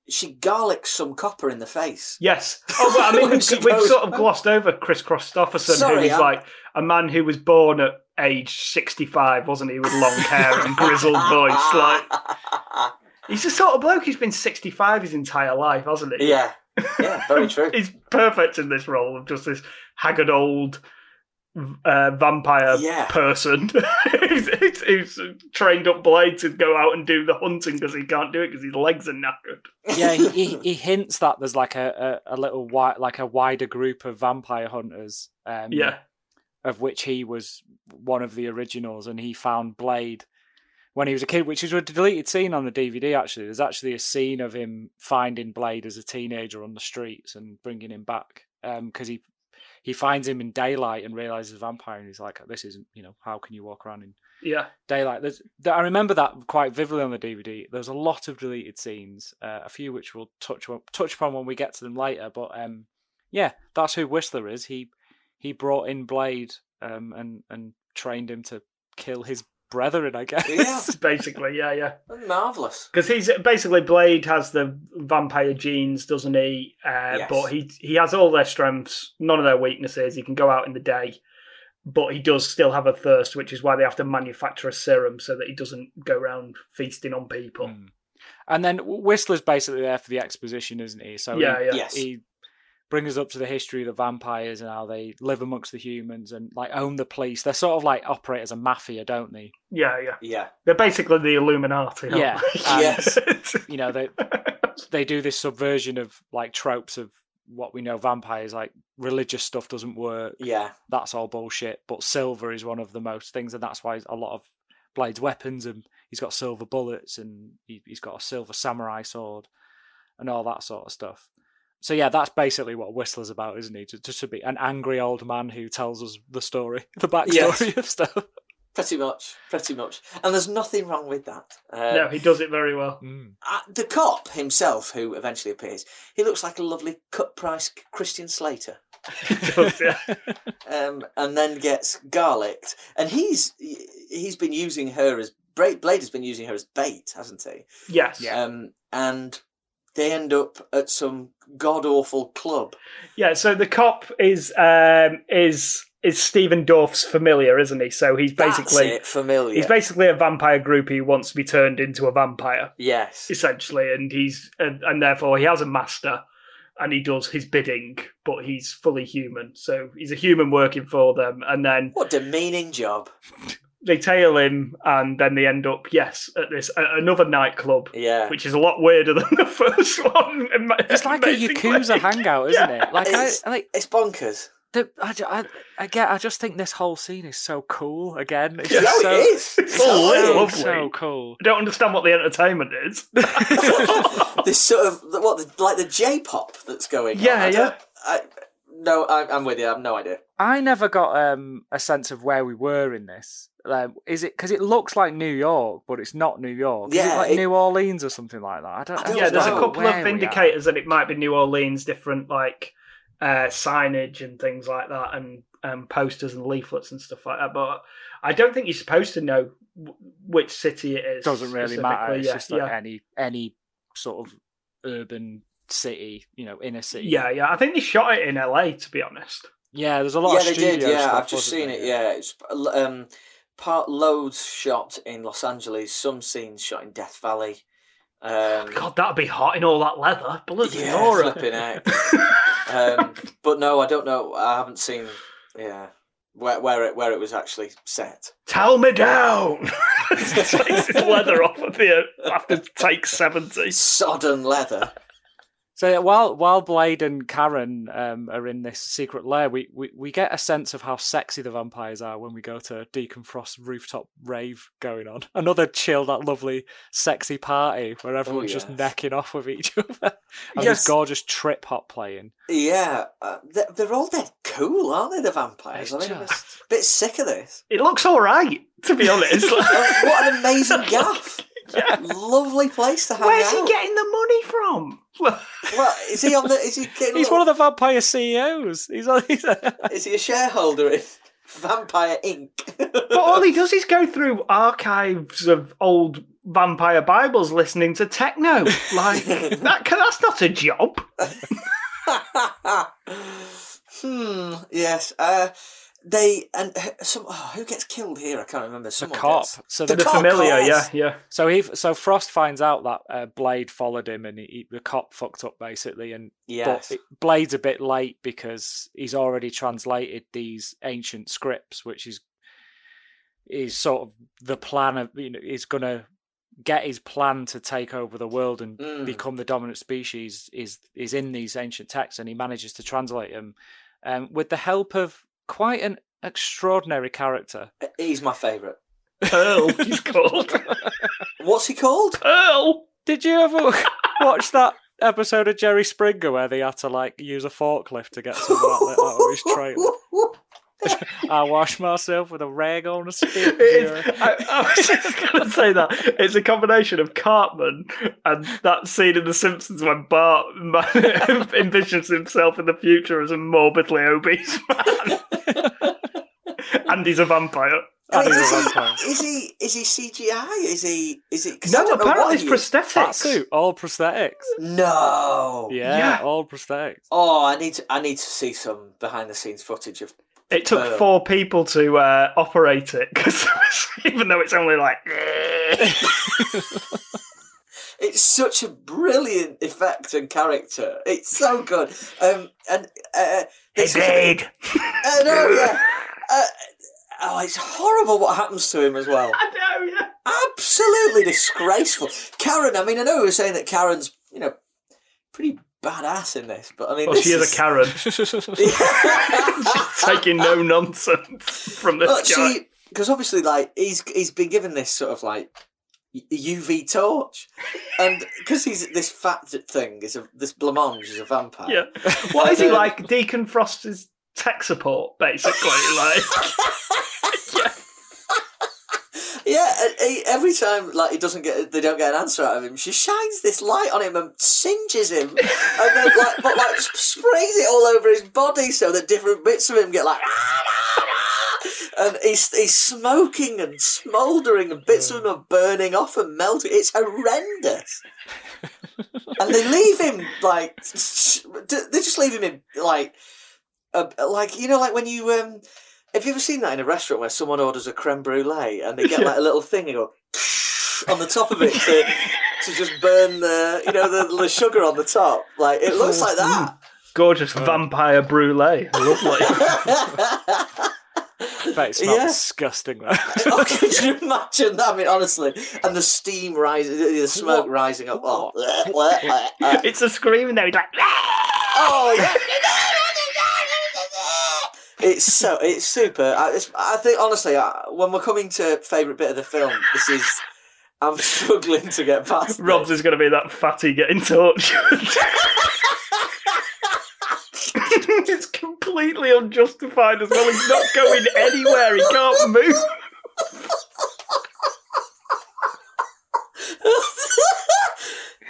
she garlics some copper in the face. Yes. Oh, I mean, (laughs) we've, we've sort of glossed over Kris Kristofferson, Sorry, who is I'm- like a man who was born at age sixty-five, wasn't he, with long hair and grizzled (laughs) voice. Like he's the sort of bloke who's been sixty-five his entire life, hasn't he? yeah, yeah, very (laughs) true. He's perfect in this role of just this haggard old uh, vampire Yeah. person (laughs) who's, who's, who's trained up Blade to go out and do the hunting because he can't do it because his legs are knackered. yeah, he, he, (laughs) he hints that there's like a, a, a little wi- like a wider group of vampire hunters. Um, Yeah. of which he was one of the originals, and he found Blade when he was a kid, which is a deleted scene on the DVD. Actually, there's actually a scene of him finding Blade as a teenager on the streets and bringing him back because he he finds him in daylight and realizes a vampire, and he's like, "This isn't, you know, how can you walk around in Yeah. daylight?" There's, I remember that quite vividly on the DVD. There's a lot of deleted scenes, uh, a few which we'll touch touch upon when we get to them later. But um, yeah, that's who Whistler is. He he brought in Blade um, and and trained him to kill his brethren, I guess. Yeah, (laughs) Basically, yeah, yeah. marvelous. Because he's basically Blade has the vampire genes, doesn't he? Uh, Yes. But he he has all their strengths, none of their weaknesses. He can go out in the day, but he does still have a thirst, which is why they have to manufacture a serum so that he doesn't go around feasting on people. Mm. And then Whistler's basically there for the exposition, isn't he? So Yeah, he, yeah. Yes. he brings us up to the history of the vampires and how they live amongst the humans and like own the police. They're sort of like operate as a mafia, don't they? Yeah, yeah. Yeah. They're basically the Illuminati. Yeah. And, Yes. (laughs) You know, they they do this subversion of like tropes of what we know vampires like religious stuff doesn't work. Yeah. That's all bullshit. But silver is one of the most things, and that's why a lot of Blade's weapons and he's got silver bullets and he, he's got a silver samurai sword and all that sort of stuff. So yeah, that's basically what Whistler's about, isn't he? Just to be an angry old man who tells us the story, (laughs) the backstory Yes. (laughs) of stuff. Pretty much. Pretty much. And there's nothing wrong with that. Um, no, he does it very well. uh, the cop himself, who eventually appears, he looks like a lovely cut price Christian Slater. (laughs) Does, yeah. um, and then gets garlicked. And he's he's been using her as Bra- Blade has been using her as bait, hasn't he? Yes. Um, and they end up at some god awful club. Yeah, so the cop is um is is Stephen Dorff's familiar, isn't he? So he's basically That's it, familiar. he's basically a vampire groupie who wants to be turned into a vampire, yes. essentially, and he's and, and therefore he has a master and he does his bidding, but he's fully human. So he's a human working for them, and then What demeaning job. They tail him, and then they end up yes at this at another nightclub. Yeah. Which is a lot weirder (laughs) than the first one. It's like a. Yakuza (laughs) hangout, isn't Yeah. it? Like I, It's- like It's bonkers. the, I, I, I get. I just think this whole scene is so cool. Again, it's Yeah. just No, so, it is. It's so- so, lovely. so cool. I don't understand what the entertainment is. (laughs) this sort of what the, like the J-pop that's going. Yeah, on. Yeah. I, no, I, I'm with you. I have no idea. I never got um, a sense of where we were in this. Um, is it because it looks like New York, but it's not New York? is it Yeah, like it- New Orleans or something like that? I don't. I I don't yeah, just there's a couple of indicators that it might be New Orleans, different like uh, signage and things like that, and um, posters and leaflets and stuff like that. But I don't think you're supposed to know w- which city it is. doesn't really matter. It's yeah, just like yeah. any any sort of urban city, you know, inner city. yeah, yeah. I think they shot it in LA, to be honest. yeah. There's a lot yeah, of they did. Yeah, stuff, I've just wasn't seen there? it. Yeah, it's um, part loads shot in Los Angeles. Some scenes shot in Death Valley. Um, God, that'd be hot in all that leather. Bloody yeah, Nora. flipping out. (laughs) um, but no, I don't know. I haven't seen. Yeah, where where it where it was actually set. Tell me down. (laughs) (laughs) Takes his leather off of the after take seventy. Sodden leather. So yeah, while while Blade and Karen um, are in this secret lair, we, we, we get a sense of how sexy the vampires are when we go to Deacon Frost's rooftop rave going on. (laughs) Another chill, that lovely, sexy party where everyone's just yes. necking off with each (laughs) other. and Yes. this gorgeous trip hop playing. Yeah, uh, they're, they're all dead cool, aren't they? The vampires. It's I mean, I'm a just- bit sick of this. It looks all right, to be honest. (laughs) what an amazing gaff! Lovely place to hang Where's out. he getting the money from? Well, is he on the? Is he (laughs) getting? He's one of the vampire CEOs. He's, on- he's (laughs) Is he a shareholder in (laughs) Vampire Inc? but all he does is go through archives of old vampire Bibles listening to techno. Like that, that's not a job. hmm. Yes. Uh, they and some. Oh, who gets killed here? I can't remember. the cop. gets- So The the, The cop, familiar, yeah, yeah. so he so Frost finds out that uh, Blade followed him, and he, he- the cop fucked up basically, and Yes. But it, Blade's a bit late because he's already translated these ancient scripts, which is is sort of the plan of you know he's gonna get his plan to take over the world and Mm. become the dominant species is is in these ancient texts, and he manages to translate them um, with the help of quite an extraordinary character. Uh, he's my favourite. Earl, (laughs) he's called. What's he called? Earl! Did you ever (laughs) watch that episode of Jerry Springer where they had to like use a forklift to get someone out, out of his (laughs) trailer? (laughs) I wash myself with a rag on a stick. It is, I, I was just going to say that it's a combination of Cartman and that scene in The Simpsons when Bart ma- (laughs) envisions himself in the future as a morbidly obese man, (laughs) and he's a vampire. I And he's is, a he, vampire. is he is he CGI? Is he is he? 'cause I No, don't apparently what it's he is. prosthetics. That suit, all prosthetics. No. Yeah, Yeah. all prosthetics. Oh, I need to I need to see some behind the scenes footage of. It took four people to uh, operate it because (laughs) even though it's only like (laughs) It's such a brilliant effect and character. It's so good. Um, and uh, Hey, Blade. I know, yeah. (laughs) Uh, oh, it's horrible what happens to him as well. I know, yeah. Absolutely disgraceful. Karen, I mean, I know we were saying that Karen's, you know, pretty badass in this, but I mean, Well, she is a Karen. (laughs) She's taking no nonsense from this Well, guy. because obviously, like he's he's been given this sort of like UV torch, and because he's this fat thing is a this blancmange is a vampire. Yeah. (laughs) What is he like? Deacon Frost's tech support, basically. Like, (laughs) Yeah, and he, every time like he doesn't get, they don't get an answer out of him. She shines this light on him and singes him, and then like, but like sprays it all over his body so that different bits of him get like, (laughs) and he's he's smoking and smouldering, and bits of him are burning off and melting. It's horrendous. and they leave him like, they just leave him in like, uh, like you know, like when you um. Have you ever seen that in a restaurant where someone orders a creme brulee and they get like a little thing and go on the top of it to, to just burn the you know the, the sugar on the top? Like it looks like that. Mm. gorgeous vampire brulee. Lovely. (laughs) (laughs) Bet it smells Yeah. disgusting though. (laughs) oh, could you imagine that? I mean, honestly, and the steam rising, the smoke rising up. Oh, it's a screaming there. He's like, oh yeah. It's so it's super. I, it's, I think honestly, I, when we're coming to favourite bit of the film, this is. I'm (laughs) struggling to get past. Rob's is going to be that fatty getting tortured. (laughs) it's completely unjustified as well. He's not going anywhere. He can't move. (laughs)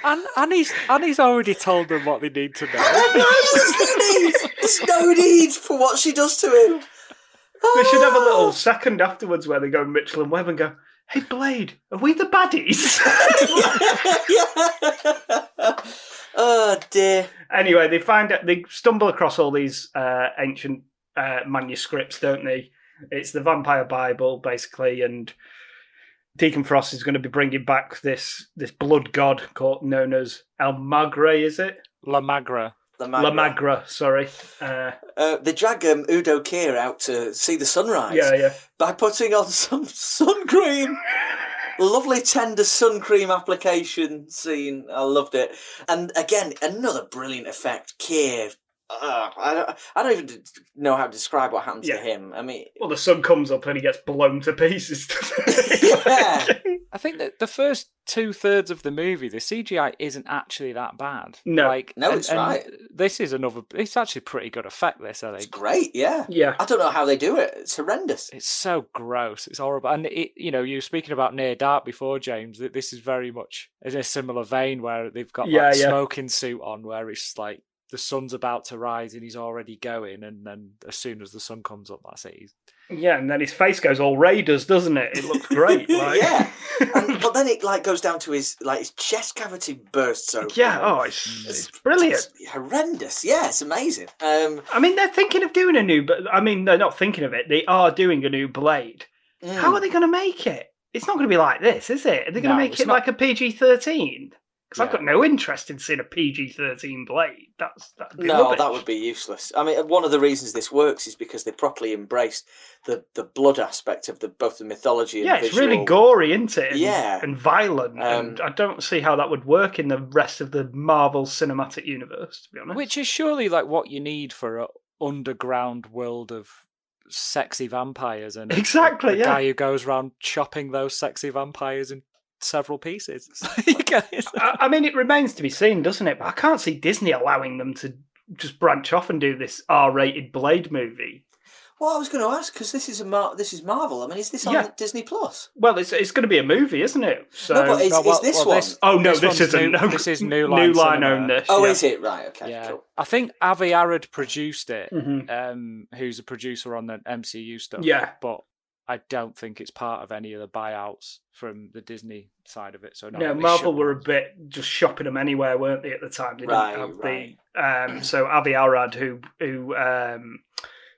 and and he's and he's already told them what they need to know. There's no need. There's no need for what she does to him. They should have a little second afterwards where they go Mitchell and Webb and go, "Hey Blade, are we the baddies?" (laughs) oh dear. Anyway, they find out they stumble across all these uh, ancient uh, manuscripts, don't they? It's the Vampire Bible, basically, and Deacon Frost is going to be bringing back this this blood god called known as El Magre, is it? La Magra. The La Magra, sorry. Uh, Uh, they drag um, Udo Kier out to see the sunrise yeah, yeah. by putting on some sun cream. Lovely tender sun cream application scene. I loved it. And again, another brilliant effect. Kier. Uh, I, don't, I don't even know how to describe what happens Yeah. to him. I mean, Well, the sun comes up and he gets blown to pieces. (laughs) yeah. I think that the first two thirds of the movie, the CGI isn't actually that bad. No. like No, and- it's and right. This is another. It's actually pretty good effect. This I think. It's great, yeah. yeah. I don't know how they do it. It's horrendous. It's so gross. It's horrible. And it, you know, you were speaking about near dark before, James. That this is very much in a similar vein where they've got Yeah, like yeah. smoking suit on, where it's like the sun's about to rise and he's already going, and then as soon as the sun comes up, that's it. He's, Yeah, and then his face goes all Raiders, doesn't it? It looks great. (laughs) Like. yeah. And, (laughs) but then it like goes down to his like his chest cavity bursts open. Yeah, oh, it's, it's brilliant. It's horrendous. Yeah, it's amazing. Um, I mean, they're thinking of doing a new, but I mean, they're not thinking of it. They are doing a new Blade. mm. How are they going to make it? It's not going to be like this, is it? Are they going No, to make it not. like a PG thirteen? Because I've got no interest in seeing a PG thirteen Blade. That's that'd be No, rubbish. that would be useless. I mean, one of the reasons this works is because they properly embraced the, the blood aspect of the both the mythology and Yeah, it's visual. really gory, isn't it? And, Yeah. and violent. and Um, I don't see how that would work in the rest of the Marvel Cinematic Universe. To be honest, which is surely like what you need for a underground world of sexy vampires and a- Exactly, a yeah. guy who goes around chopping those sexy vampires in several pieces. (laughs) (laughs) I, I mean, it remains to be seen, doesn't it? But I can't see Disney allowing them to just branch off and do this R-rated Blade movie. Well, I was going to ask because this is a Mar- this is Marvel. I mean, is this on Yeah. Disney Plus? Well, it's it's going to be a movie, isn't it? So, no, but is, No, well- is this well, one? this- oh no, this this, isn't. new- this is New New Line Line Cinema. own this. oh, yeah. is it right? Okay, yeah, cool. I think Avi Arad produced it. Mhm. Um, who's a producer on the MCU stuff. Yeah. but I don't think it's part of any of the buyouts from the Disney side of it. So no, No, Marvel were a bit just shopping them anywhere, weren't they? At the time, they Right, didn't have right. the. Um, (clears throat) so Avi Arad, who who um,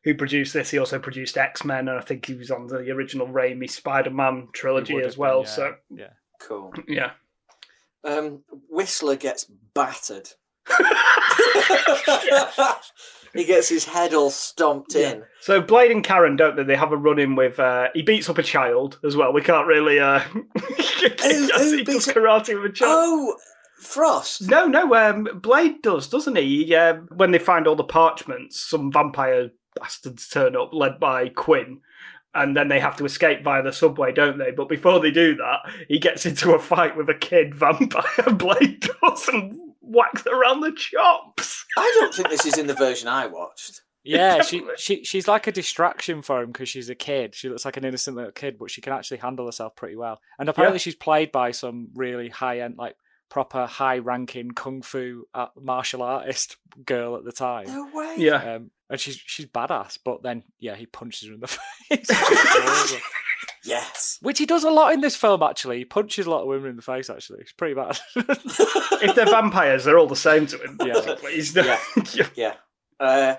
who produced this, he also produced X Men, and I think he was on the original Raimi Spider Man trilogy as well. been, yeah, So yeah. Cool. yeah, Um, Whistler gets battered. He gets his head all stomped in. So Blade and Karen, don't they? They have a run in with. Uh, he beats up a child as well. We can't really. Uh, (laughs) he does beats up- karate with a child. Oh, Frost. No, no. Um, Blade does, doesn't he? he uh, when they find all the parchments, some vampire bastards turn up, led by Quinn, and then they have to escape via the subway, don't they? But before they do that, he gets into a fight with a kid vampire. (laughs) Blade does and whacks her around the chops. I don't think this is in the version I watched. Yeah, (laughs) she, she she's like a distraction for him because she's a kid. She looks like an innocent little kid, but she can actually handle herself pretty well. And apparently, Yeah. she's played by some really high end, like proper high ranking kung fu uh, martial artist girl at the time. No way. Yeah. Um, and she's she's badass, but then yeah, he punches her in the (laughs) face, (laughs) which, is horrible. Yes. Which he does a lot in this film. Actually, he punches a lot of women in the face. Actually, it's pretty bad. (laughs) If they're vampires, they're all the same to him. Yeah. basically. He's Yeah. (laughs) yeah. Yeah. Uh,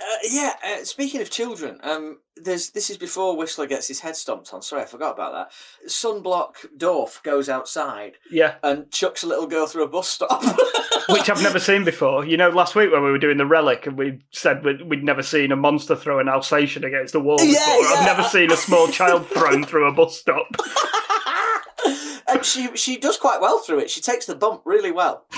uh, yeah. Uh, speaking of children, um, there's this is before Whistler gets his head stomped on. Sorry, I forgot about that. Sunblock Dorff goes outside yeah. and chucks a little girl through a bus stop. (laughs) which I've never seen before. You know, last week when we were doing the relic and we said we'd, we'd never seen a monster throw an Alsatian against the wall Yeah, before. I've never seen a small child thrown through a bus stop. (laughs) and she she does quite well through it. She takes the bump really well. (laughs)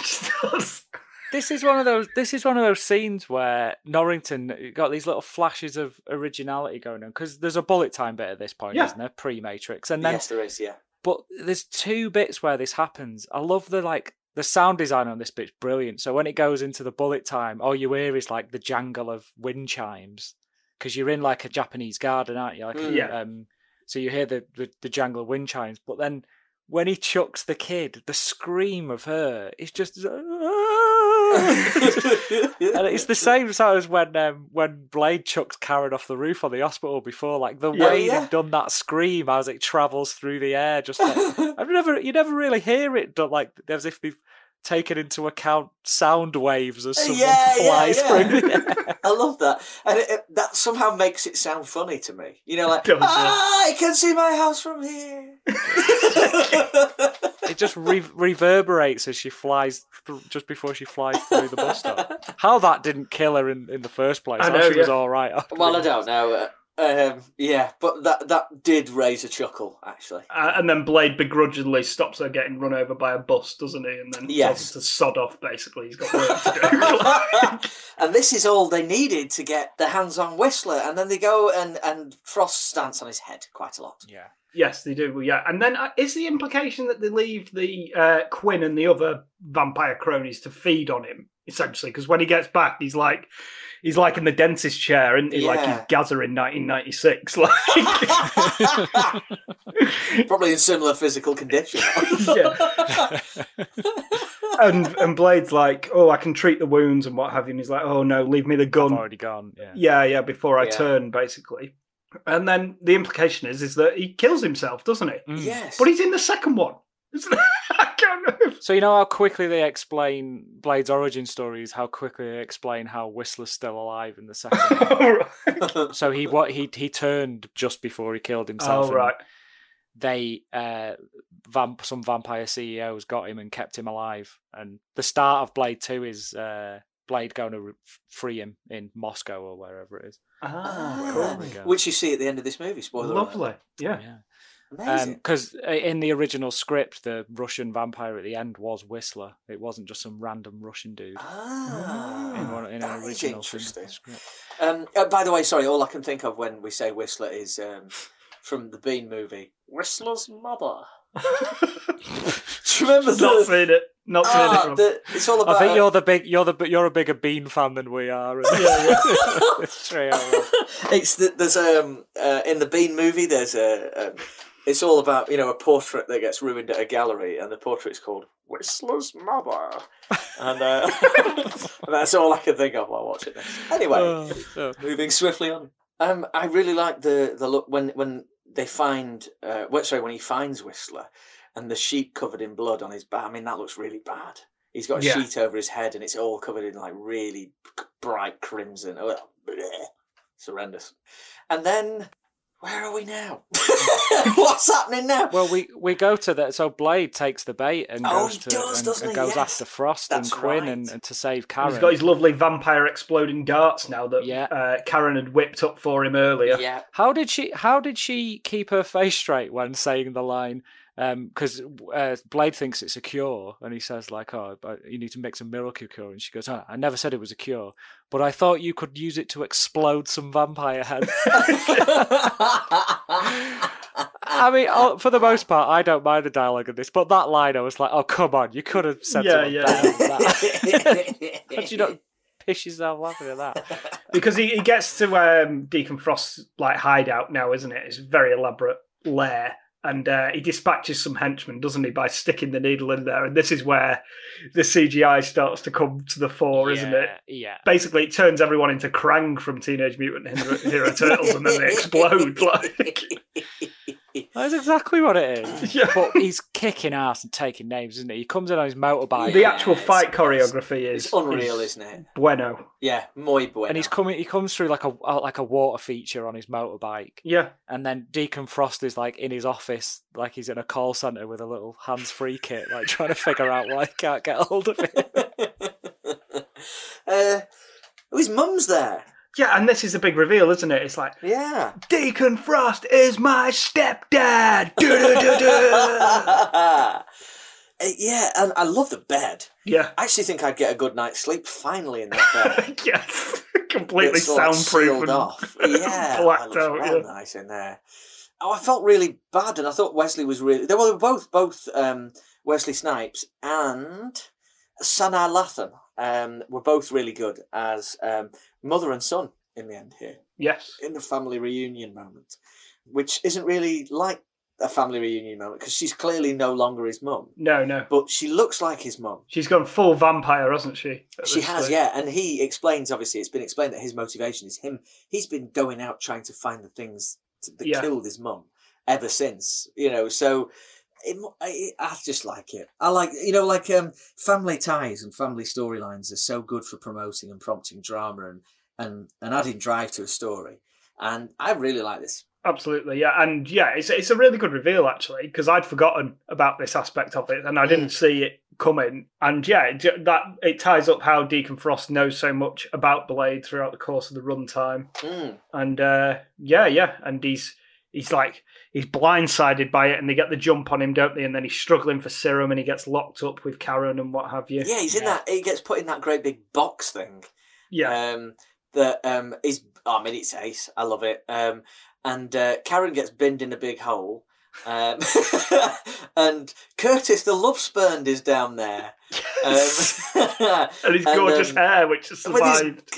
This is one of those. This is one of those scenes where Norrington got these little flashes of originality going on because there's a bullet time bit at this point, Yeah. isn't there? Pre-Matrix, and then yes, there is. Yeah. but there's two bits where this happens. I love the like the sound design on this bit's brilliant. So when it goes into the bullet time, all you hear is like the jangle of wind chimes because you're in like a Japanese garden, aren't you? Like, Mm. Yeah. Um, so you hear the, the the jangle of wind chimes, but then when he chucks the kid, the scream of her is just. (laughs) and it's the (laughs) same sort as when um, when Blade chucks Karen off the roof on the hospital before. Like the Yeah, way yeah. they've done that scream as it travels through the air, just like, (laughs) I've never you never really hear it done like as if they've taken into account sound waves as someone Yeah, yeah, (laughs) flies yeah. through. (laughs) I love that, and it, it- that somehow makes it sound funny to me. You know, like yeah. ah, I can see my house from here. (laughs) It just re- reverberates as she flies th- just before she flies through the bus stop. How that didn't kill her in, in the first place? I know, she was all right. well, I don't know. Um, yeah, but that that did raise a chuckle actually. Uh, and then Blade begrudgingly stops her getting run over by a bus, doesn't he? And then Yes. tells her to sod off, basically. He's got work to do. (laughs) and this is all they needed to get the hands on Whistler, and then they go and and Frost stands on his head quite a lot. Yeah. yes, they do. Yeah. And then uh, is the implication that they leave the uh, Quinn and the other vampire cronies to feed on him, essentially? Because when he gets back, he's like. He's like in the dentist chair, and he like he's Gazza in 1996. (laughs) Like, (laughs) Probably in similar physical condition. (laughs) yeah. and and Blade's like, oh, I can treat the wounds and what have you. And he's like, oh no, leave me the gun. I've gun. already gone. Yeah. Yeah, yeah, before I Yeah. turn, basically. And then the implication is is that he kills himself, doesn't he? Mm. yes, But he's in the second one. Isn't it? (laughs) I can't know. So you know how quickly they explain Blade's origin stories, how quickly they explain how Whistler's still alive in the second (laughs) one. oh, (laughs) so he what he he turned just before he killed himself. and right. They uh vamp some vampire CEOs got him and kept him alive. And the start of Blade Two is uh Blade going to re- free him in Moscow or wherever it is. Ah, Ah, cool. There we go. which you see at the end of this movie. Spoiler. alert. Lovely. Yeah. Yeah. Because in the original script, the Russian vampire at the end was Whistler. It wasn't just some random Russian dude. ah, in, one, in that an original film interesting. script. Um, uh, by the way, sorry, all I can think of when we say Whistler is um, from the Bean movie. Whistler's mother. Do (laughs) you remember Not seen it. Not seen it. Ah, Rob. the it's all about. I think you're the big, you're the, you're a bigger Bean fan than we are. (laughs) It's true. (laughs) it's the, there's um uh, in the Bean movie. There's a. Um, it's all about you know a portrait that gets ruined at a gallery, and the portrait's called Whistler's mother, and, uh, and (laughs) that's all I can think of while watching this. Anyway, Oh, oh. moving swiftly on. Um, I really like the the look when when they find, uh, well, sorry, when he finds Whistler, and the sheet covered in blood on his back. I mean, that looks really bad. He's got a Yeah. sheet over his head, and it's all covered in like really bright crimson. Oh, bleh. it's horrendous. And then, where are we now? (laughs) (laughs) What's happening now? Well, we we go to that. so Blade takes the bait and Oh, goes to does, and, and goes Yes. after Frost That's and Quinn right. and, and to save Karen. He's got his lovely vampire exploding darts now that Yeah. uh, Karen had whipped up for him earlier. yeah, How did she? How did she keep her face straight when saying the line? Because uh, Blade thinks it's a cure, and he says like, "Oh, but you need to mix a miracle cure." And she goes, oh, "I never said it was a cure, but I thought you could use it to explode some vampire heads." I mean, oh, for the most part, I don't mind the dialogue of this, but that line, I was like, "Oh, come on, you could have said Yeah, yeah. that." How'd you not piss yourself laughing at that? (laughs) because he, he gets to um, Deacon Frost's like hideout now, isn't it? It's very elaborate lair, and uh, he dispatches some henchmen, doesn't he, by sticking the needle in there? And this is where the CGI starts to come to the fore, isn't it? Yeah. Basically, it turns everyone into Krang from Teenage Mutant Hero Turtles, and then they explode. Like, (laughs) That's exactly what it is. (laughs) Yeah. But he's kicking ass and taking names, isn't he? He comes in on his motorbike. the actual it's- fight choreography is it's unreal, is isn't it? Bueno. Yeah, muy bueno. and he's coming. He comes through like a like a water feature on his motorbike, Yeah, and then Deacon Frost is like in his office, like he's in a call center with a little hands-free kit, like trying to figure out why he can't get hold of it. (laughs) uh, oh, his mum's there. Yeah, and this is a big reveal, isn't it? It's like Yeah. Deacon Frost is my stepdad. (laughs) (laughs) Uh, yeah, and I love the bed. yeah, I actually think I'd get a good night's sleep finally in that bed. (laughs) yes, completely It's all, like, and off. Yeah, blacked out. well yeah. nice in there. Oh, I felt really bad, and I thought Wesley was really. They were, both both um, Wesley Snipes and Sanaa Lathan um, were both really good as um, mother and son in the end here Yes, in the family reunion moment, which isn't really like a family reunion moment because she's clearly no longer his mum, no, no. but she looks like his mum. She's gone full vampire, hasn't she? She has, stage? yeah, and he explains. Obviously, it's been explained that his motivation is him. He's been going out trying to find the things t- that Yeah. killed his mum ever since. You know, so it, I, I just like it. I like, you know, like um, family ties and family storylines are so good for promoting and prompting drama and and and adding drive to a story. And I really like this. Absolutely, yeah, and yeah, it's it's a really good reveal actually because I'd forgotten about this aspect of it and I didn't see it coming. And yeah, it, that it ties up how Deacon Frost knows so much about Blade throughout the course of the runtime. Mm. And uh, yeah, yeah, and he's he's like he's blindsided by it, and they get the jump on him, don't they? And then he's struggling for serum, and he gets locked up with Karen and what have you. Yeah, he's in that. He gets put in that great big box thing. yeah, um, that um, is. oh, I mean, it's ace. I love it. Um, and uh, Karen gets binned in a big hole. Um, (laughs) and Curtis, the love spurned, is down there. (laughs) Um, (laughs) and his gorgeous um, hair, which has with his- survived.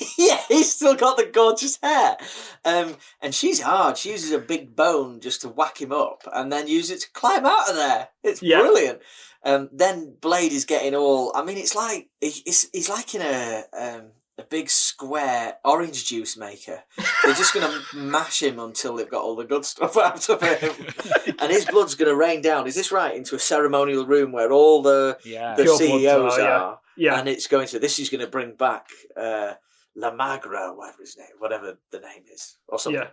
(laughs) yeah, he's still got the gorgeous hair. Um, and she's hard. She uses a big bone just to whack him up and then use it to climb out of there. It's Yeah. brilliant. Um, then Blade is getting all. I mean, it's like he- he's, he's like in a um, a big square orange juice maker. They're just going to mash him until they've got all the good stuff (laughs) out of him, (laughs) and his blood's going to rain down. Is this right? Into a ceremonial room where all the Yeah. the Pure CEOs are, yeah. Yeah, and it's going to. This is going to bring back uh, La Magra, whatever his name, whatever the name is, or something. yeah.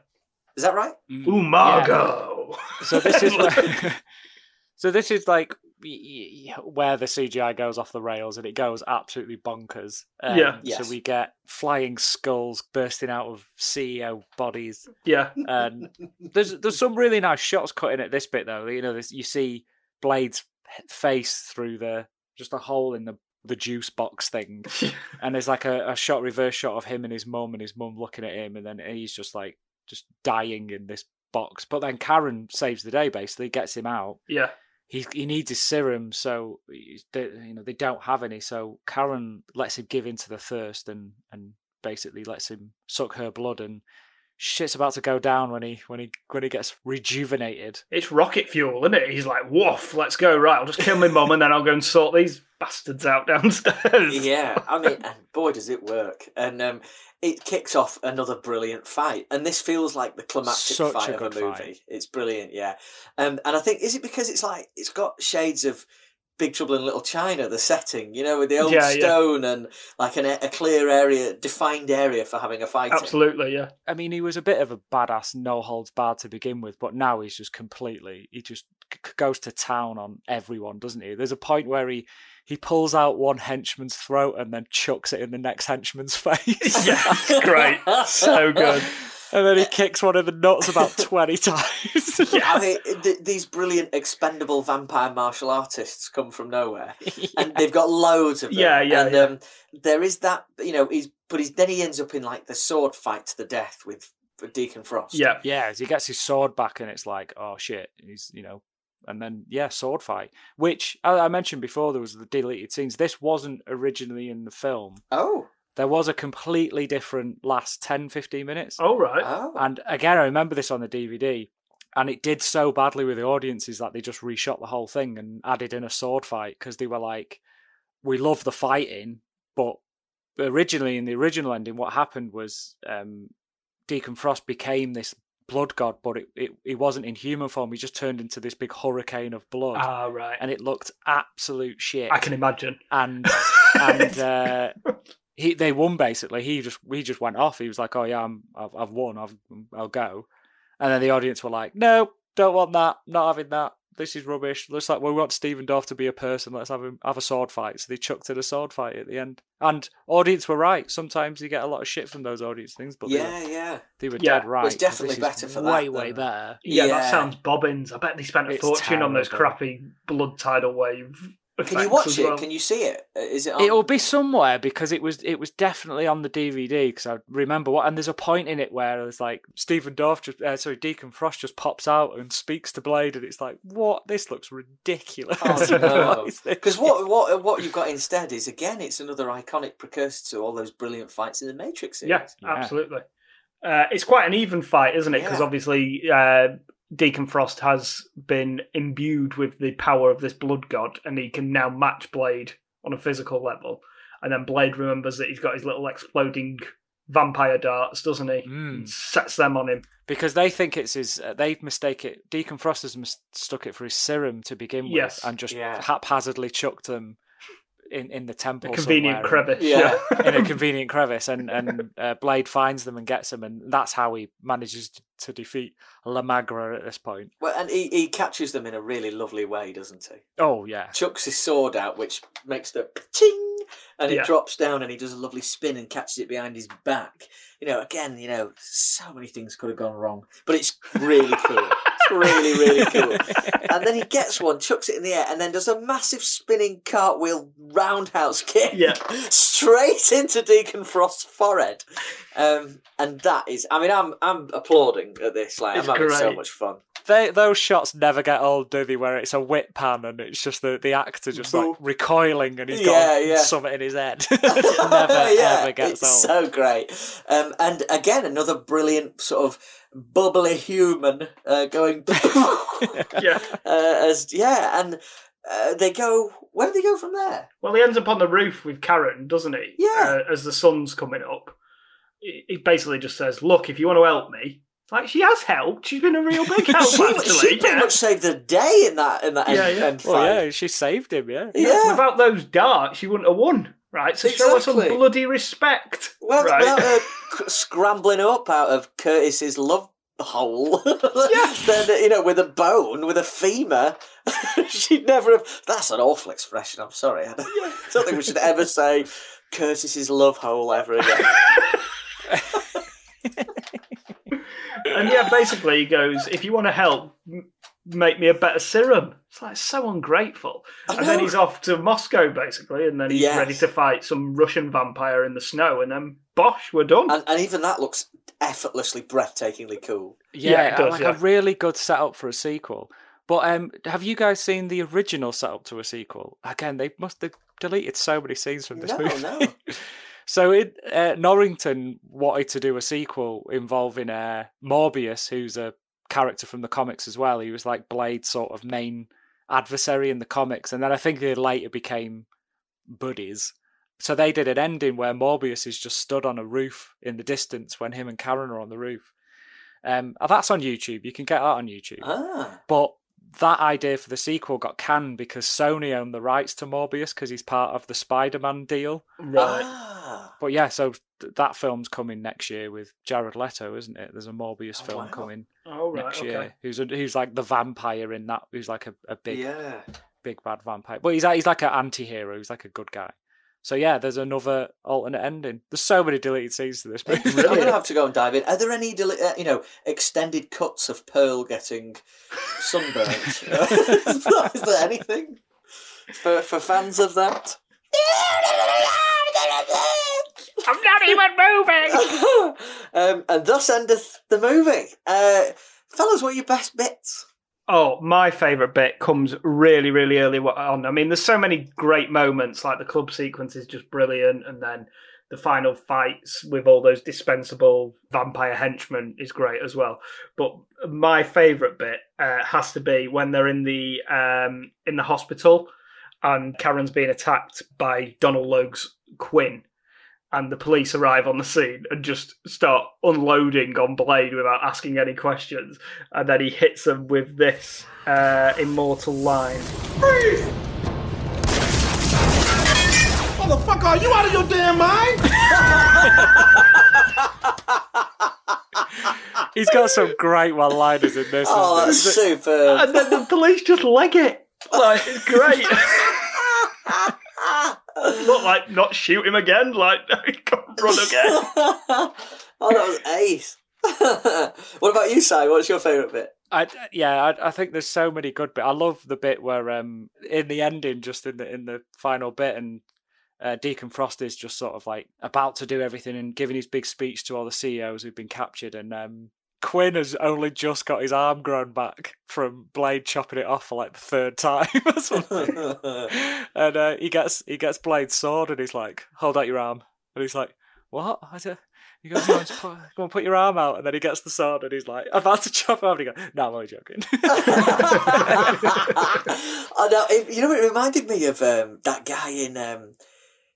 Is that right? Mm. Ooh, Margot. So this is where, (laughs) (laughs) so this is like y- y- where the CGI goes off the rails and it goes absolutely bonkers. Um, Yeah. Yes. So we get flying skulls bursting out of CEO bodies, yeah, and there's there's some really nice shots cut in at this bit though. You know, there's, you see Blade's face through the just a hole in the the juice box thing, (laughs) and there's like a, a shot reverse shot of him and his mum and his mum looking at him, and then he's just like just dying in this box. But then Karen saves the day, basically gets him out. yeah. He he needs his serum, so they, you know they don't have any. So Karen lets him give into the thirst and and basically lets him suck her blood, and shit's about to go down when he when he when he gets rejuvenated. It's rocket fuel, isn't it? He's like, woof, let's go. Right, I'll just kill my mum and then I'll go and sort these bastards out downstairs. (laughs) Yeah, I mean, and boy, does it work! And um, it kicks off another brilliant fight, and this feels like the climactic Such fight a of a movie. fight. It's brilliant, yeah. Um, and I think is it because it's like it's got shades of Big Trouble in Little China, the setting, you know, with the old Yeah, yeah. stone and like an, a clear area, defined area for having a fight. in. Absolutely, yeah. I mean, he was a bit of a badass, no holds barred to begin with, but now he's just completely. He just c- c- goes to town on everyone, doesn't he? There's a point where he he pulls out one henchman's throat and then chucks it in the next henchman's (laughs) face. (laughs) Yeah, it's great. So good. (laughs) and then he kicks one of the nuts about twenty times. (laughs) I mean, th- these brilliant expendable vampire martial artists come from nowhere, (laughs) and they've got loads of them. Yeah, yeah, And yeah. Um, there is that, you know, he's but he's then he ends up in like the sword fight to the death with Deacon Frost. Yeah. Yeah, as he gets his sword back, and it's like, oh shit, he's you know, and then yeah, sword fight. Which I, I mentioned before, there was the deleted scenes. This wasn't originally in the film. Oh. There was a completely different last 10, 15 minutes. Oh right. Oh. And again, I remember this on the DVD, and it did so badly with the audiences that they just reshot the whole thing and added in a sword fight because they were like, "We love the fighting," but originally in the original ending, what happened was um, Deacon Frost became this blood god, but it, it he wasn't in human form. He just turned into this big hurricane of blood, Ah, right. and it looked absolute shit. I can imagine. and (laughs) and uh, he they won basically. He just he just went off. He was like, "Oh yeah, I'm, I've I've won. I've I'll go." And then the audience were like, "No, don't want that. Not having that. This is rubbish. Looks like we want Stephen Dorff to be a person. Let's have him have a sword fight." So they chucked in a sword fight at the end. And audience were right. Sometimes you get a lot of shit from those audience things, but they, Yeah, were, yeah. they were Yeah, dead right. It's definitely better for way that way than- better. Yeah, Yeah. that sounds bobbins. I bet they spent a It's fortune on those crappy blood tidal wave. Can you watch it? well. Can you see it? Uh, it on? It'll be somewhere because it was it was definitely on the DVD because I remember what and there's a point in it where it's like Stephen Dorff just uh, sorry Deacon Frost just pops out and speaks to Blade and it's like what this looks ridiculous. Oh, (laughs) no. Because what what what you've got instead is again, it's another iconic precursor to all those brilliant fights in the Matrix series. Yeah, Yeah. absolutely. Uh, it's quite an even fight, isn't it? Because Yeah. obviously uh, Deacon Frost has been imbued with the power of this blood god, and he can now match Blade on a physical level. And then Blade remembers that he's got his little exploding vampire darts, doesn't he? Mm. Sets them on him. because they think it's his uh, they mistake it Deacon Frost has stuck it for his serum to begin with Yes. and just Yeah. haphazardly chucked them in in the A temple convenient somewhere and- crevice. Yeah. (laughs) in a convenient crevice, and and uh, Blade finds them and gets them, and that's how he manages to, to defeat La Magra at this point. Well, and he, he catches them in a really lovely way, doesn't he? Oh yeah, Chucks his sword out, which makes the ching, and it Yeah. drops down, and he does a lovely spin and catches it behind his back. You know, again, you know, so many things could have gone wrong, but it's really cool. (laughs) Really, really cool. (laughs) And then he gets one, chucks it in the air, and then does a massive spinning cartwheel roundhouse kick Yeah. (laughs) straight into Deacon Frost's forehead. Um, and that is, I mean, I'm I'm applauding at this. Like, It's I'm having so much fun. they, those shots never get old, do they? Where it's a whip pan and it's just the, the actor just like recoiling and he's Yeah, got yeah. something in his head. it (laughs) never yeah, ever gets it's old. so great. Um, and again, another brilliant sort of bubbly human uh, going. (laughs) (laughs) Yeah. Uh, as yeah, and uh, they go. Where do they go from there? Well, he ends up on the roof with Karen, doesn't he? Yeah. Uh, as the sun's coming up, he he basically just says, "Look, if you want to help me." Like she has helped. She's been a real big (laughs) help, she, actually. she pretty yeah. much saved the day in that in that Yeah, end, yeah. end Well, fight. yeah, she saved him. Yeah, Yeah. Without those darts, she wouldn't have won, right? So show her some bloody respect, Well, right? without uh, (laughs) her scrambling up out of Curtis's love hole, (laughs) (laughs) then you know, with a bone, with a femur, she'd never have. That's an awful expression. I'm sorry. I don't, I don't think we should ever say Curtis's love hole ever again. and yeah, basically he goes, "If you want to help, make me a better serum." It's like so ungrateful. And then he's off to Moscow, basically, and then he's Yes. ready to fight some Russian vampire in the snow, and then bosh, we're done. and, and even that looks effortlessly, breathtakingly cool. yeah, Yeah, it does, like yeah. a really good setup for a sequel. But um, have you guys seen the original setup to a sequel? Again, they must have deleted so many scenes from this No, movie. no. (laughs) so it, uh, Norrington wanted to do a sequel involving uh, Morbius, who's a character from the comics as well. He was like Blade's sort of main adversary in the comics, and then I think they later became buddies. So they did an ending where Morbius is just stood on a roof in the distance when him and Karen are on the roof. Um, that's on YouTube. You can get that on YouTube. Ah. But that idea for the sequel got canned because Sony owned the rights to Morbius because he's part of the Spider-Man deal. Right. Ah. But yeah, so th- that film's coming next year with Jared Leto, isn't it? There's a Morbius film wow. coming Oh, right. next okay. year. Who's a, who's like the vampire in that? Who's like a, a big Yeah. big bad vampire. But he's like, he's like an anti-hero. He's like a good guy. So yeah, there's another alternate ending. There's so many deleted scenes to this movie. I'm going to have to go and dive in. Are there any, deli- uh, you know, extended cuts of Pearl getting sunburnt? (laughs) is, there, is there anything for for fans of that? I'm not even moving. (laughs) um, and thus endeth the movie. Uh, fellas, what are your best bits? Oh, my favourite bit comes really, really early on. I mean, there's so many great moments, like the club sequence is just brilliant, and then the final fights with all those dispensable vampire henchmen is great as well. But my favourite bit uh, has to be when they're in the um, in the hospital, and Karen's being attacked by Donald Logue's Quinn. And the police arrive on the scene and just start unloading on Blade without asking any questions. And then he hits them with this uh, immortal line. Motherfucker, are you out of your damn mind? He's got some great one-liners in this. Oh, that's he? super. And then the police just leg it. Like, it's great. (laughs) Not like not shoot him again, like (laughs) run again. (laughs) oh, that was ace. (laughs) what about you, Si? What's your favourite bit? I, yeah, I, I think there's so many good bits. I love the bit where, um, in the ending, just in the in the final bit, and uh, Deacon Frost is just sort of like about to do everything and giving his big speech to all the CEOs who've been captured, and um, Quinn has only just got his arm grown back from Blade chopping it off for like the third time (laughs) or something, (laughs) and uh, he gets he gets Blade's sword, and he's like, "Hold out your arm," and he's like, "What?" I said. He goes, just put, go and put your arm out, and then he gets the sword, and he's like, "I'm about to chop it off." And he goes, "No, I'm only joking." (laughs) I know. It, you know, it reminded me of um, that guy in um,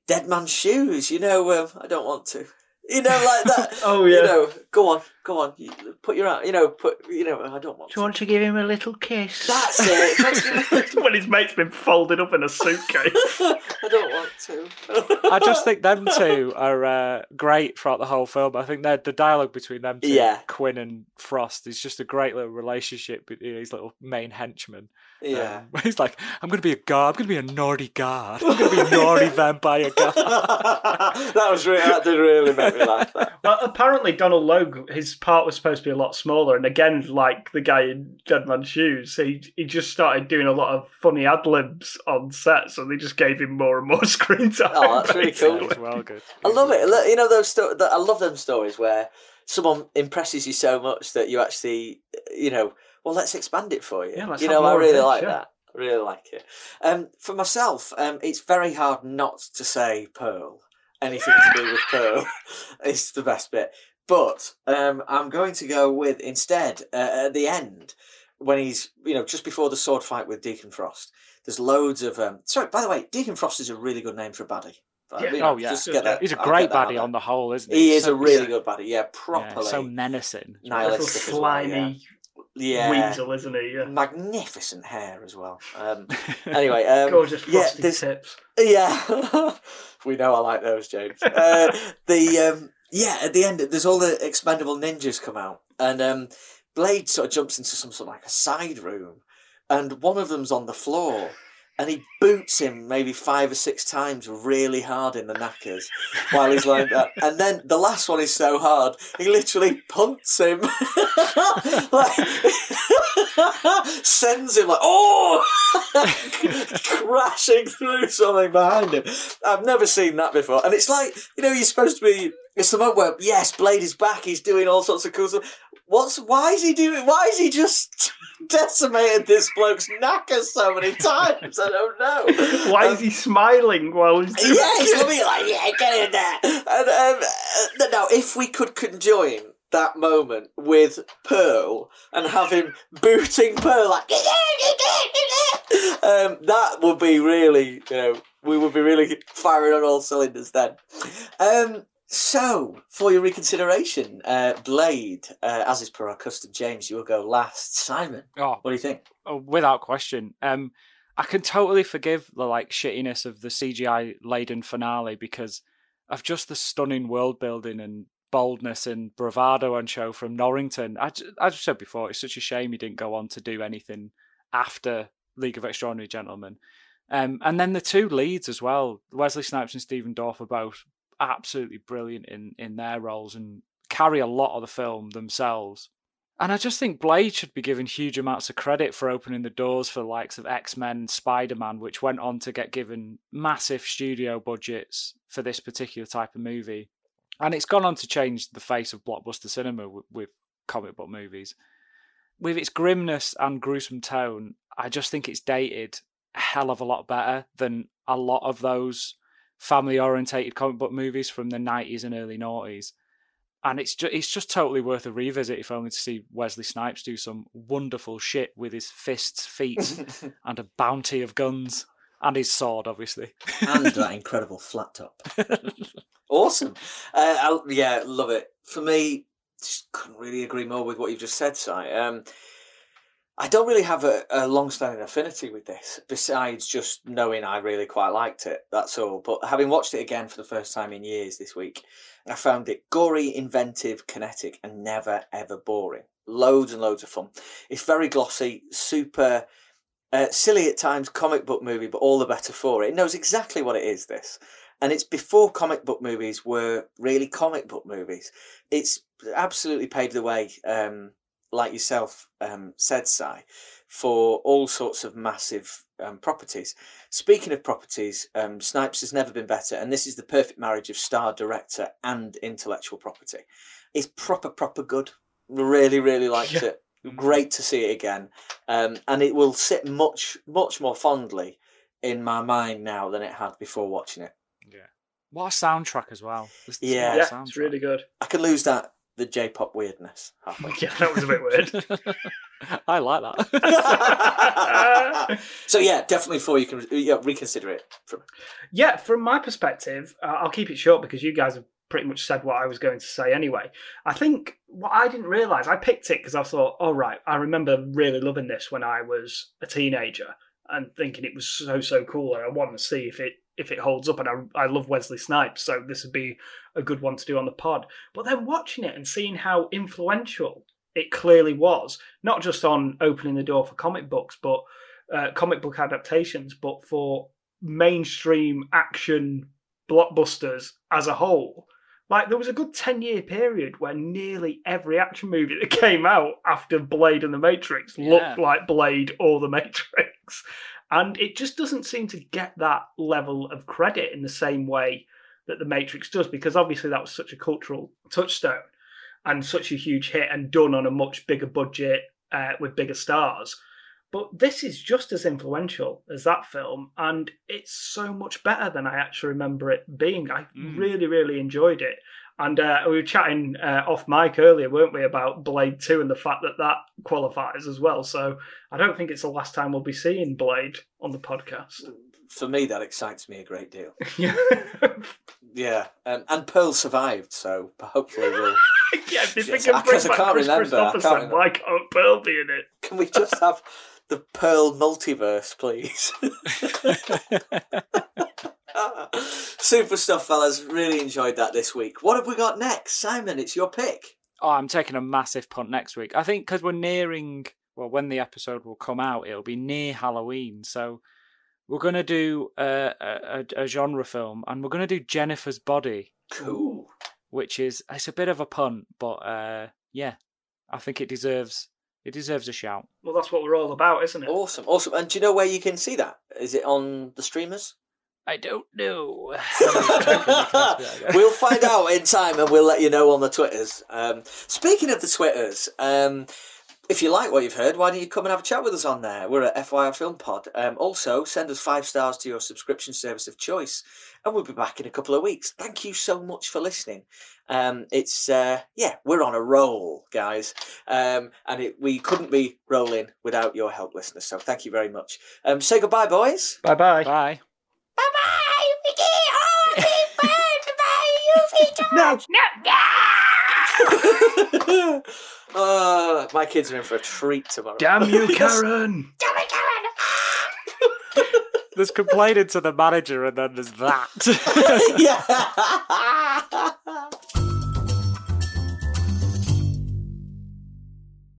Dead Man's Shoes. You know, um, I don't want to. You know, like that. (laughs) Oh, yeah. You know, go on, go on. Put your arm. You know, put. You know, I don't want. Do you want to give him a little kiss? That's it. (laughs) when his mate's been folded up in a suitcase. (laughs) I don't want to. I just think them two are uh, great throughout the whole film. I think that the dialogue between them two, Yeah. Quinn and Frost, is just a great little relationship between these little main henchmen. Yeah. Um, (laughs) he's like, I'm going to be a guard. I'm going to be a naughty guard. I'm going to be a naughty (laughs) vampire guard. (laughs) that was really. That did really make me laugh. That. Well, apparently Donald Logue, his part was supposed to be a lot smaller, and again, like the guy in Dead Man's Shoes, he he just started doing a lot of funny ad libs on set, so they just gave him more and more screen time. Oh, that's really cool. basically. Well good. I love it. Look, You know those. Sto- that- I love them stories where someone impresses you so much that you actually, you know, well, let's expand it for you. Yeah, let's you know, I really this, like yeah. that. I really like it. Um, for myself, um, it's very hard not to say Pearl. Anything to do with Pearl (laughs) is the best bit. But um, I'm going to go with instead uh, at the end when he's you know just before the sword fight with Deacon Frost. There's loads of um. Sorry, by the way, Deacon Frost is a really good name for a baddie. Uh, Yeah. you know, oh, yeah. just get that- He's a I'll great get that out baddie on the whole, isn't he? He is So- a really good baddie. Yeah, Yeah, properly so menacing. Little nihilistic as well. Yeah. Slimy yeah. weasel, isn't he? Yeah. Magnificent hair as well. Um, (laughs) anyway, um, Gorgeous yeah, frosty there's- tips. yeah, (laughs) we know I like those, James. Uh, the um, yeah, at the end, there's all the expendable ninjas come out, and um, Blade sort of jumps into some sort of like a side room, and one of them's on the floor. And he boots him maybe five or six times really hard in the knackers while he's like that. (laughs) And then the last one is so hard, he literally punts him. (laughs) like, sends him like, oh! (laughs) crashing through something behind him. I've never seen that before. And it's like, you know, you're supposed to be. It's the moment where, yes, Blade is back. He's doing all sorts of cool stuff. What's why is he doing? Why is he just (laughs) decimated this bloke's knackers so many (laughs) times? I don't know. Why Um, is he smiling while he's doing yeah, he's looking like, yeah, get in there. And um, uh, now, if we could conjoin that moment with Pearl and have him booting Pearl like, um, that would be really, you know, we would be really firing on all cylinders then. Um, so, for your reconsideration, uh, Blade, uh, as is per our custom, James, you will go last. Simon, Oh, what do you think? oh, without question. Um, I can totally forgive the like shittiness of the CGI laden finale because of just the stunning world building and boldness and bravado on show from Norrington. I, as I said before, it's such a shame he didn't go on to do anything after League of Extraordinary Gentlemen. Um, and then the two leads as well, Wesley Snipes and Stephen Dorff are both absolutely brilliant in, in their roles and carry a lot of the film themselves. And I just think Blade should be given huge amounts of credit for opening the doors for the likes of X Men, Spider Man, which went on to get given massive studio budgets for this particular type of movie. And it's gone on to change the face of blockbuster cinema with, with comic book movies. With its grimness and gruesome tone, I just think it's dated a hell of a lot better than a lot of those family orientated comic book movies from the 90s and early noughties and it's just it's just totally worth a revisit if only to see Wesley Snipes do some wonderful shit with his fists, feet, (laughs) and a bounty of guns and his sword, obviously. and that (laughs) incredible flat top. (laughs) awesome. Uh, yeah, love it. For me, just couldn't really agree more with what you've just said, Si. Um, I don't really have a, a long-standing affinity with this, besides just knowing I really quite liked it. That's all. But having watched it again for the first time in years this week, I found it gory, inventive, kinetic, and never ever boring. Loads and loads of fun. It's very glossy, super uh, silly at times, comic book movie, but all the better for it. It knows exactly what it is. This, and it's before comic book movies were really comic book movies. It's absolutely paved the way. Um, like yourself um, said, Si, for all sorts of massive um, properties. Speaking of properties, um, Snipes has never been better, and this is the perfect marriage of star, director, and intellectual property. It's proper, proper good. Really, really (laughs) liked Yeah. it. Great to see it again, um, and it will sit much, much more fondly in my mind now than it had before watching it. Yeah. What a soundtrack as well. This- this Yeah. what a Yeah, it's really good. I could lose that the J-pop weirdness halfway. Yeah, that was a bit weird. (laughs) I like that. (laughs) so yeah, definitely for you can yeah, reconsider it. From Yeah, from my perspective, uh, I'll keep it short because you guys have pretty much said what I was going to say anyway. I think what I didn't realise, I picked it because I thought, oh, right, I remember really loving this when I was a teenager and thinking it was so, so cool. And I want to see if it if it holds up. And I, I love Wesley Snipes, so this would be a good one to do on the pod. But then watching it and seeing how influential it clearly was, not just on opening the door for comic books, but uh, comic book adaptations, but for mainstream action blockbusters as a whole. Like there was a good ten year period where nearly every action movie that (laughs) came out after Blade and the Matrix looked like Blade or the Matrix. And it just doesn't seem to get that level of credit in the same way that the Matrix does, because obviously that was such a cultural touchstone and such a huge hit and done on a much bigger budget uh, with bigger stars. But this is just as influential as that film, and it's so much better than I actually remember it being. I Mm. really, really enjoyed it. And uh, we were chatting uh, off mic earlier, weren't we, about Blade 2 and the fact that that qualifies as well. So I don't think it's the last time we'll be seeing Blade on the podcast. for me, that excites me a great deal. (laughs) yeah, Yeah, um, and Pearl survived, so hopefully we'll. (laughs) if they Yes, can I bring can't- I back can't Kris remember, I can't Kristofferson, remember. why can't Pearl be in it? Can we just have the Pearl multiverse, please? (laughs) Super stuff, fellas. Really enjoyed that this week. What have we got next? Simon, it's your pick. oh, I'm taking a massive punt next week. I think because we're nearing, well, when the episode will come out, it'll be near Halloween. So we're going to do a, a, a genre film and we're going to do Jennifer's Body, Cool. which is, it's a bit of a punt, but uh, yeah, I think it deserves, it deserves a shout. Well, that's what we're all about, isn't it? Awesome, awesome. And do you know where you can see that? Is it on the streamers? I don't know. (laughs) (laughs) we'll find out in time and we'll let you know on the Twitters. Um, speaking of the Twitters, um, if you like what you've heard, why don't you come and have a chat with us on there? We're at FYR Film Pod. Um, also, send us five stars to your subscription service of choice, and we'll be back in a couple of weeks. Thank you so much for listening. Um, it's uh, yeah, we're on a roll, guys, um, and it, we couldn't be rolling without your help, listeners. So thank you very much. Um, say goodbye, boys. Bye bye bye. Bye. Bye-bye, Vicky! Oh, I'm being (laughs) burned by UV No, no! (laughs) uh, my kids are in for a treat tomorrow. Damn you, (laughs) Karen! Damn it, Karen! There's complaining to the manager, and then there's that. yeah.